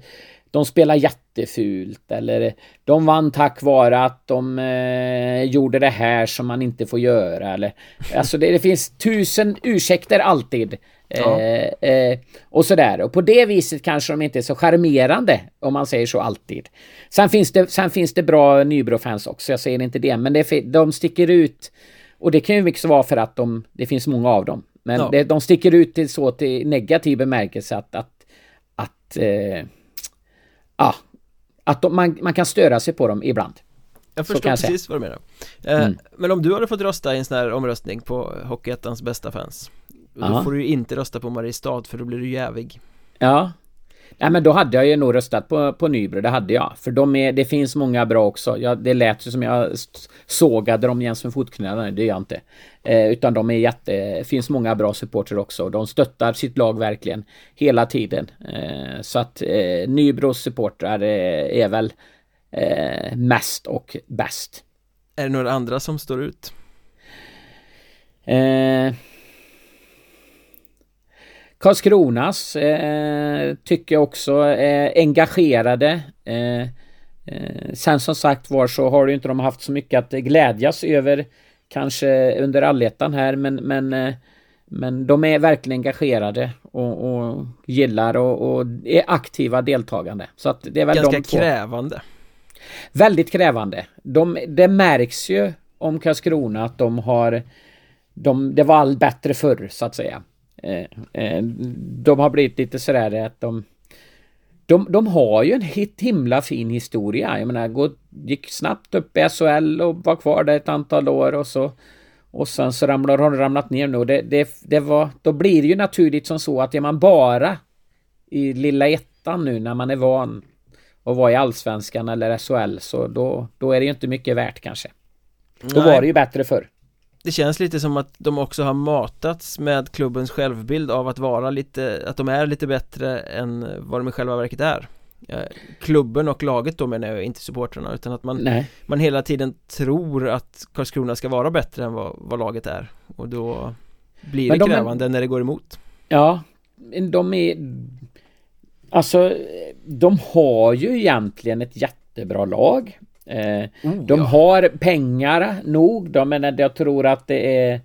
Speaker 2: de spelar jättefult eller de vann tack vare att de eh, gjorde det här som man inte får göra eller alltså det, det finns tusen ursäkter alltid Ja. Eh, eh, och sådär. Och på det viset kanske de inte är så charmerande, om man säger så alltid. Sen finns det, sen finns det bra Nybro-fans också, jag säger inte det, men det, de sticker ut. Och det kan ju mycket vara för att de, det finns många av dem. Men ja. det, de sticker ut till så till negativ bemärkelse att, att, att, eh, ja, att de, man, man kan störa sig på dem ibland.
Speaker 1: Jag förstår jag precis vad du menar. Eh, mm. Men om du hade fått rösta i en sån här omröstning på Hockeyettans bästa fans då får du ju inte rösta på Mariestad för då blir du jävig
Speaker 2: Ja Nej men då hade jag ju nog röstat på, på Nybro, det hade jag. För de är, det finns många bra också. Ja, det lät ju som jag sågade dem jäms med fotknölarna, det gör jag inte. Eh, utan de är jätte, finns många bra supporter också. De stöttar sitt lag verkligen hela tiden. Eh, så att eh, Nybros supportrar eh, är väl eh, mest och bäst.
Speaker 1: Är det några andra som står ut?
Speaker 2: Karlskronas eh, tycker jag också är engagerade. Eh, eh, sen som sagt var så har ju inte de haft så mycket att glädjas över kanske under allettan här men, men, eh, men de är verkligen engagerade och, och gillar och, och, är aktiva deltagande. Så att det är väl
Speaker 1: Ganska
Speaker 2: de
Speaker 1: två. krävande.
Speaker 2: Väldigt krävande. De, det märks ju om Karlskrona att de har de, det var all bättre förr så att säga. Eh, eh, de har blivit lite sådär att de de, de har ju en hit, himla fin historia. Jag menar, gå, gick snabbt upp i SHL och var kvar där ett antal år och så och sen så ramlar, har de ramlat ner nu. Det, det, det var, då blir det ju naturligt som så att är man bara i lilla ettan nu när man är van att vara i Allsvenskan eller SHL så då, då är det ju inte mycket värt kanske. Då Nej. var det ju bättre förr.
Speaker 1: Det känns lite som att de också har matats med klubbens självbild av att vara lite, att de är lite bättre än vad de i själva verket är Klubben och laget då menar jag inte supportrarna utan att man,
Speaker 2: Nej.
Speaker 1: man hela tiden tror att Karlskrona ska vara bättre än vad, vad laget är och då blir
Speaker 2: Men
Speaker 1: det
Speaker 2: de är-
Speaker 1: krävande när det går emot
Speaker 2: Ja, de är... Alltså, de har ju egentligen ett jättebra lag. Eh, de
Speaker 1: ja.
Speaker 2: har pengar nog. De, men jag tror att det är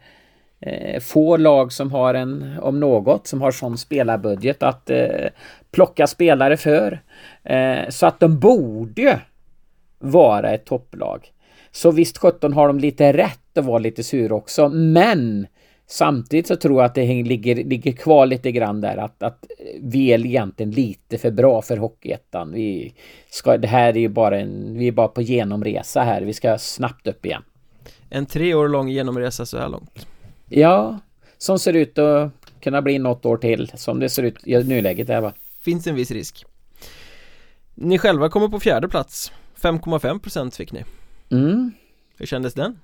Speaker 2: eh, få lag som har en, om något, som har sån spelarbudget att eh, plocka spelare för. Eh, så att de borde vara ett topplag. Så visst 17 har de lite rätt att vara lite sur också, men samtidigt så tror jag att det ligger, ligger kvar lite grann där att, att vi är egentligen lite för bra för Hockeyettan. Vi ska, det här är ju bara en, vi är bara på genomresa här. Vi ska snabbt upp igen.
Speaker 1: En tre år lång genomresa så här långt
Speaker 2: Ja, som ser ut att kunna bli något år till som det ser ut i nuläget är va?
Speaker 1: Finns en viss risk Ni själva kommer på fjärde plats 5,5% fick ni
Speaker 2: Mm.
Speaker 1: Hur kändes den?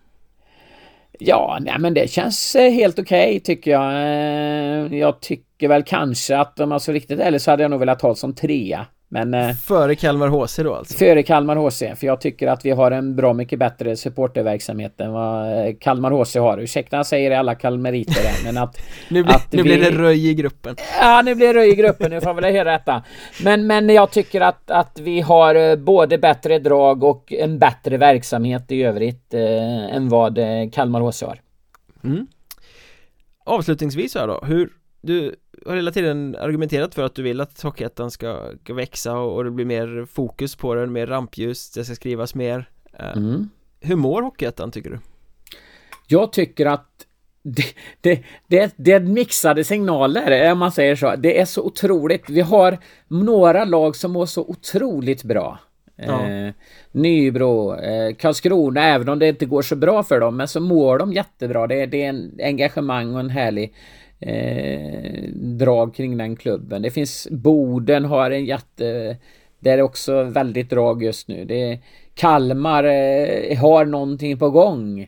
Speaker 2: Ja, nej men det känns eh, helt okej tycker jag. Eh, jag tycker väl kanske att om jag så riktigt ärlig så hade jag nog velat ha det som trea. Men eh,
Speaker 1: Före Kalmar HC då alltså?
Speaker 2: före Kalmar HC, för jag tycker att vi har en bra mycket bättre supporterverksamhet än vad eh, Kalmar HC har. Ursäkta jag säger alla kalmeriter här, men att...
Speaker 1: Nu, blir,
Speaker 2: att
Speaker 1: nu
Speaker 2: vi-
Speaker 1: blir det röj i gruppen
Speaker 2: Ja, nu blir det i gruppen, nu får jag väl höra detta. Men, men jag tycker att, att vi har eh, både bättre drag och en bättre verksamhet i övrigt eh, än vad Kalmar HC har.
Speaker 1: mm. Avslutningsvis här då, hur Du har hela tiden argumenterat för att du vill att Hockeyettan ska, växa och, och det blir mer fokus på den, mer rampljus, det ska skrivas mer Eh,
Speaker 2: Mm.
Speaker 1: Hur mår Hockeyettan tycker du?
Speaker 2: Jag tycker att det, det, det, det är mixade signaler, om man säger så. Det är så otroligt. Vi har några lag som mår så otroligt bra.
Speaker 1: Ja.
Speaker 2: Eh, Nybro, eh, Karlskrona, även om det inte går så bra för dem, men så mår de jättebra. Det, det är en engagemang och en härlig eh, drag kring den klubben. Det finns Boden har en jätte... Det är också väldigt drag just nu. Det är, Kalmar eh, har någonting på gång.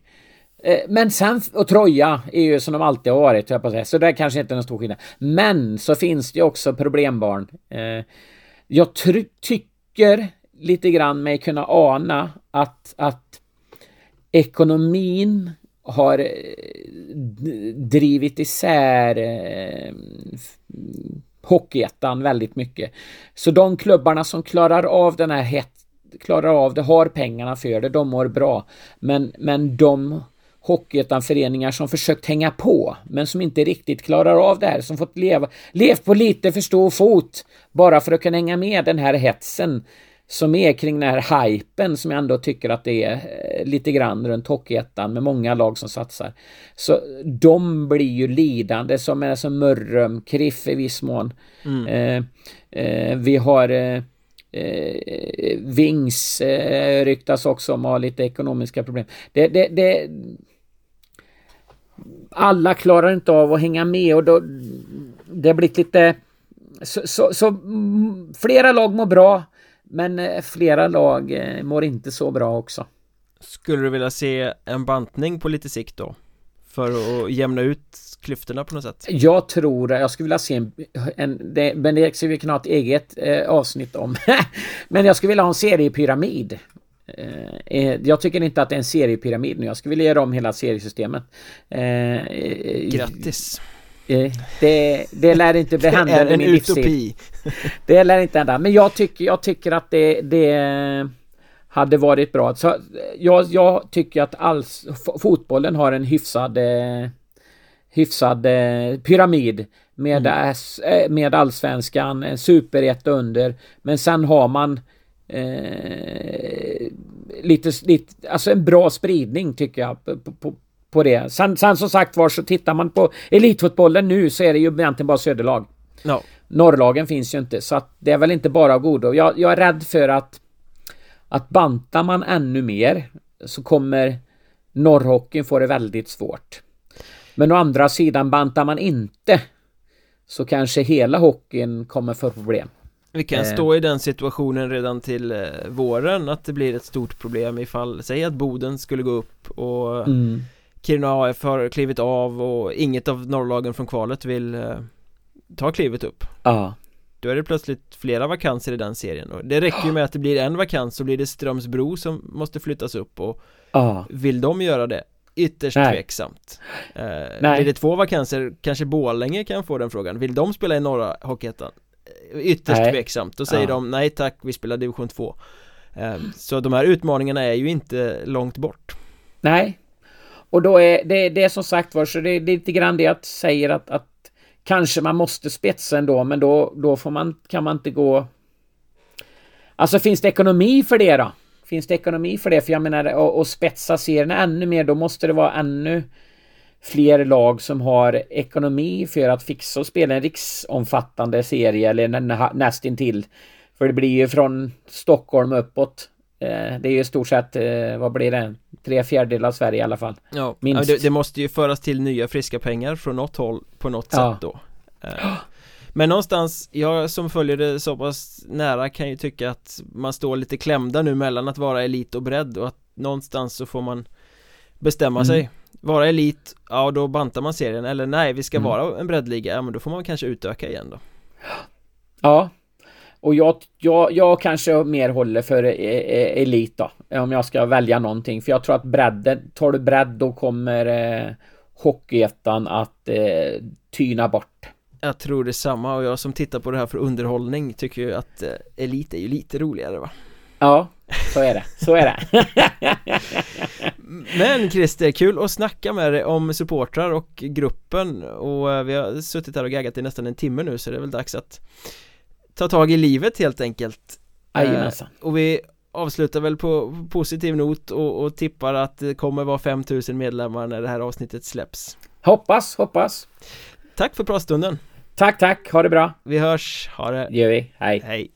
Speaker 2: Eh, Men sen, och Troja är ju som de alltid har varit, höll jag på att säga. så det kanske inte är någon stor skillnad. Men så finns det ju också problembarn. Eh, Jag try- tycker lite grann mig kunna ana att, att ekonomin har eh, drivit isär eh, Hockeyettan väldigt mycket. Så de klubbarna som klarar av den här het, klarar av det, har pengarna för det, de mår bra. Men, men de Hockeyettan-föreningar som försökt hänga på, men som inte riktigt klarar av det här, som fått leva, levt på lite för stor fot bara för att kunna hänga med den här hetsen som är kring den här hypen som jag ändå tycker att det är eh, lite grann runt Hockeyettan med många lag som satsar. Så de blir ju lidande som är som Mörrum, Kriff i viss mån. Eh, eh, vi har eh, eh, Wings eh, ryktas också om att ha lite ekonomiska problem. Det, det, det, alla klarar inte av att hänga med och då det har blivit lite så, så, så mm, flera lag mår bra men eh, flera lag eh, mår inte så bra också.
Speaker 1: Skulle du vilja se en bantning på lite sikt då? För att jämna ut klyftorna på något sätt?
Speaker 2: Jag tror, jag skulle vilja se en, en det, men det skulle vi kunna ha ett eget eh, avsnitt om. men jag skulle vilja ha en seriepyramid. Eh, eh, jag tycker inte att det är en seriepyramid nu. Jag skulle vilja göra om hela seriesystemet. Eh, eh,
Speaker 1: Grattis!
Speaker 2: Eh, det, det lär inte bli
Speaker 1: Det
Speaker 2: hända under min livstid.
Speaker 1: utopi
Speaker 2: Det lär inte hända. Men jag tycker, jag tycker att det, det hade varit bra. Så jag, jag tycker att alls, fotbollen har en hyfsad eh, hyfsad eh, pyramid med, eh, med allsvenskan, eh, superett under. Men sen har man eh, lite, lite, alltså en bra spridning tycker jag på, på, på det. Sen, sen som sagt var så tittar man på elitfotbollen nu så är det ju egentligen bara söderlag.
Speaker 1: Ja,
Speaker 2: Norrlagen finns ju inte så att det är väl inte bara av godo. Jag, jag är rädd för att att bantar man ännu mer så kommer norrhockeyn få det väldigt svårt. Men å andra sidan bantar man inte så kanske hela hockeyn kommer få problem.
Speaker 1: vi kan
Speaker 2: Eh.
Speaker 1: stå i den situationen redan till eh, våren att det blir ett stort problem ifall, säg att Boden skulle gå upp och
Speaker 2: Mm.
Speaker 1: Kiruna AF har klivit av och inget av norrlagen från kvalet vill eh, ta klivet upp
Speaker 2: Ja.
Speaker 1: Då är det plötsligt flera vakanser i den serien och det räcker ju med att det blir en vakans så blir det Strömsbro som måste flyttas upp och
Speaker 2: Ja.
Speaker 1: vill de göra det? Ytterst
Speaker 2: Nej.
Speaker 1: tveksamt eh,
Speaker 2: Nej.
Speaker 1: Blir det två vakanser, kanske Borlänge kan få den frågan Vill de spela i norra Hockeyettan? Eh, Ytterst
Speaker 2: Nej.
Speaker 1: tveksamt, då säger
Speaker 2: Ja.
Speaker 1: de nej tack, vi spelar division 2 eh, Så de här utmaningarna är ju inte långt bort
Speaker 2: Nej. Och då är det, det är som sagt var, så det är lite grann det jag säger att, att kanske man måste spetsa ändå, men då, då får man, kan man inte gå... Alltså finns det ekonomi för det då? Finns det ekonomi för det? För jag menar, att och spetsa serierna ännu mer, då måste det vara ännu fler lag som har ekonomi för att fixa och spela en riksomfattande serie eller nästintill. För det blir ju från Stockholm uppåt. Eh, Det är ju i stort sett, eh, vad blir det? Tre fjärdedelar av Sverige i alla fall.
Speaker 1: Ja,
Speaker 2: Minst.
Speaker 1: det, det måste ju föras till nya friska pengar från något håll på något
Speaker 2: Ja.
Speaker 1: sätt då Eh, Men någonstans, jag som följer det så pass nära kan ju tycka att man står lite klämda nu mellan att vara elit och bredd och att någonstans så får man bestämma
Speaker 2: Mm.
Speaker 1: sig Vara elit, ja då bantar man serien eller nej vi ska
Speaker 2: Mm.
Speaker 1: vara en breddliga, ja men då får man kanske utöka igen då
Speaker 2: Ja. Och jag, jag, jag kanske mer håller för eh, eh, elit då. Om jag ska välja någonting. För jag tror att bredden, tar du bredd då kommer eh, Hockeyettan att eh, tyna bort.
Speaker 1: Jag tror detsamma och jag som tittar på det här för underhållning tycker ju att eh, elit är ju lite roligare va
Speaker 2: Ja, så är det. Så är det.
Speaker 1: Men Christer, kul att snacka med dig om supportrar och gruppen och eh, vi har suttit här och gaggat i nästan en timme nu så det är väl dags att ta tag i livet helt enkelt
Speaker 2: Jajamensan.
Speaker 1: Eh, Och vi avslutar väl på positiv not och, och tippar att det kommer vara 5000 medlemmar när det här avsnittet släpps
Speaker 2: Hoppas, hoppas.
Speaker 1: Tack för pratstunden
Speaker 2: Tack, tack. Ha det bra.
Speaker 1: Vi hörs, ha det,
Speaker 2: Det gör vi. Hej.
Speaker 1: hej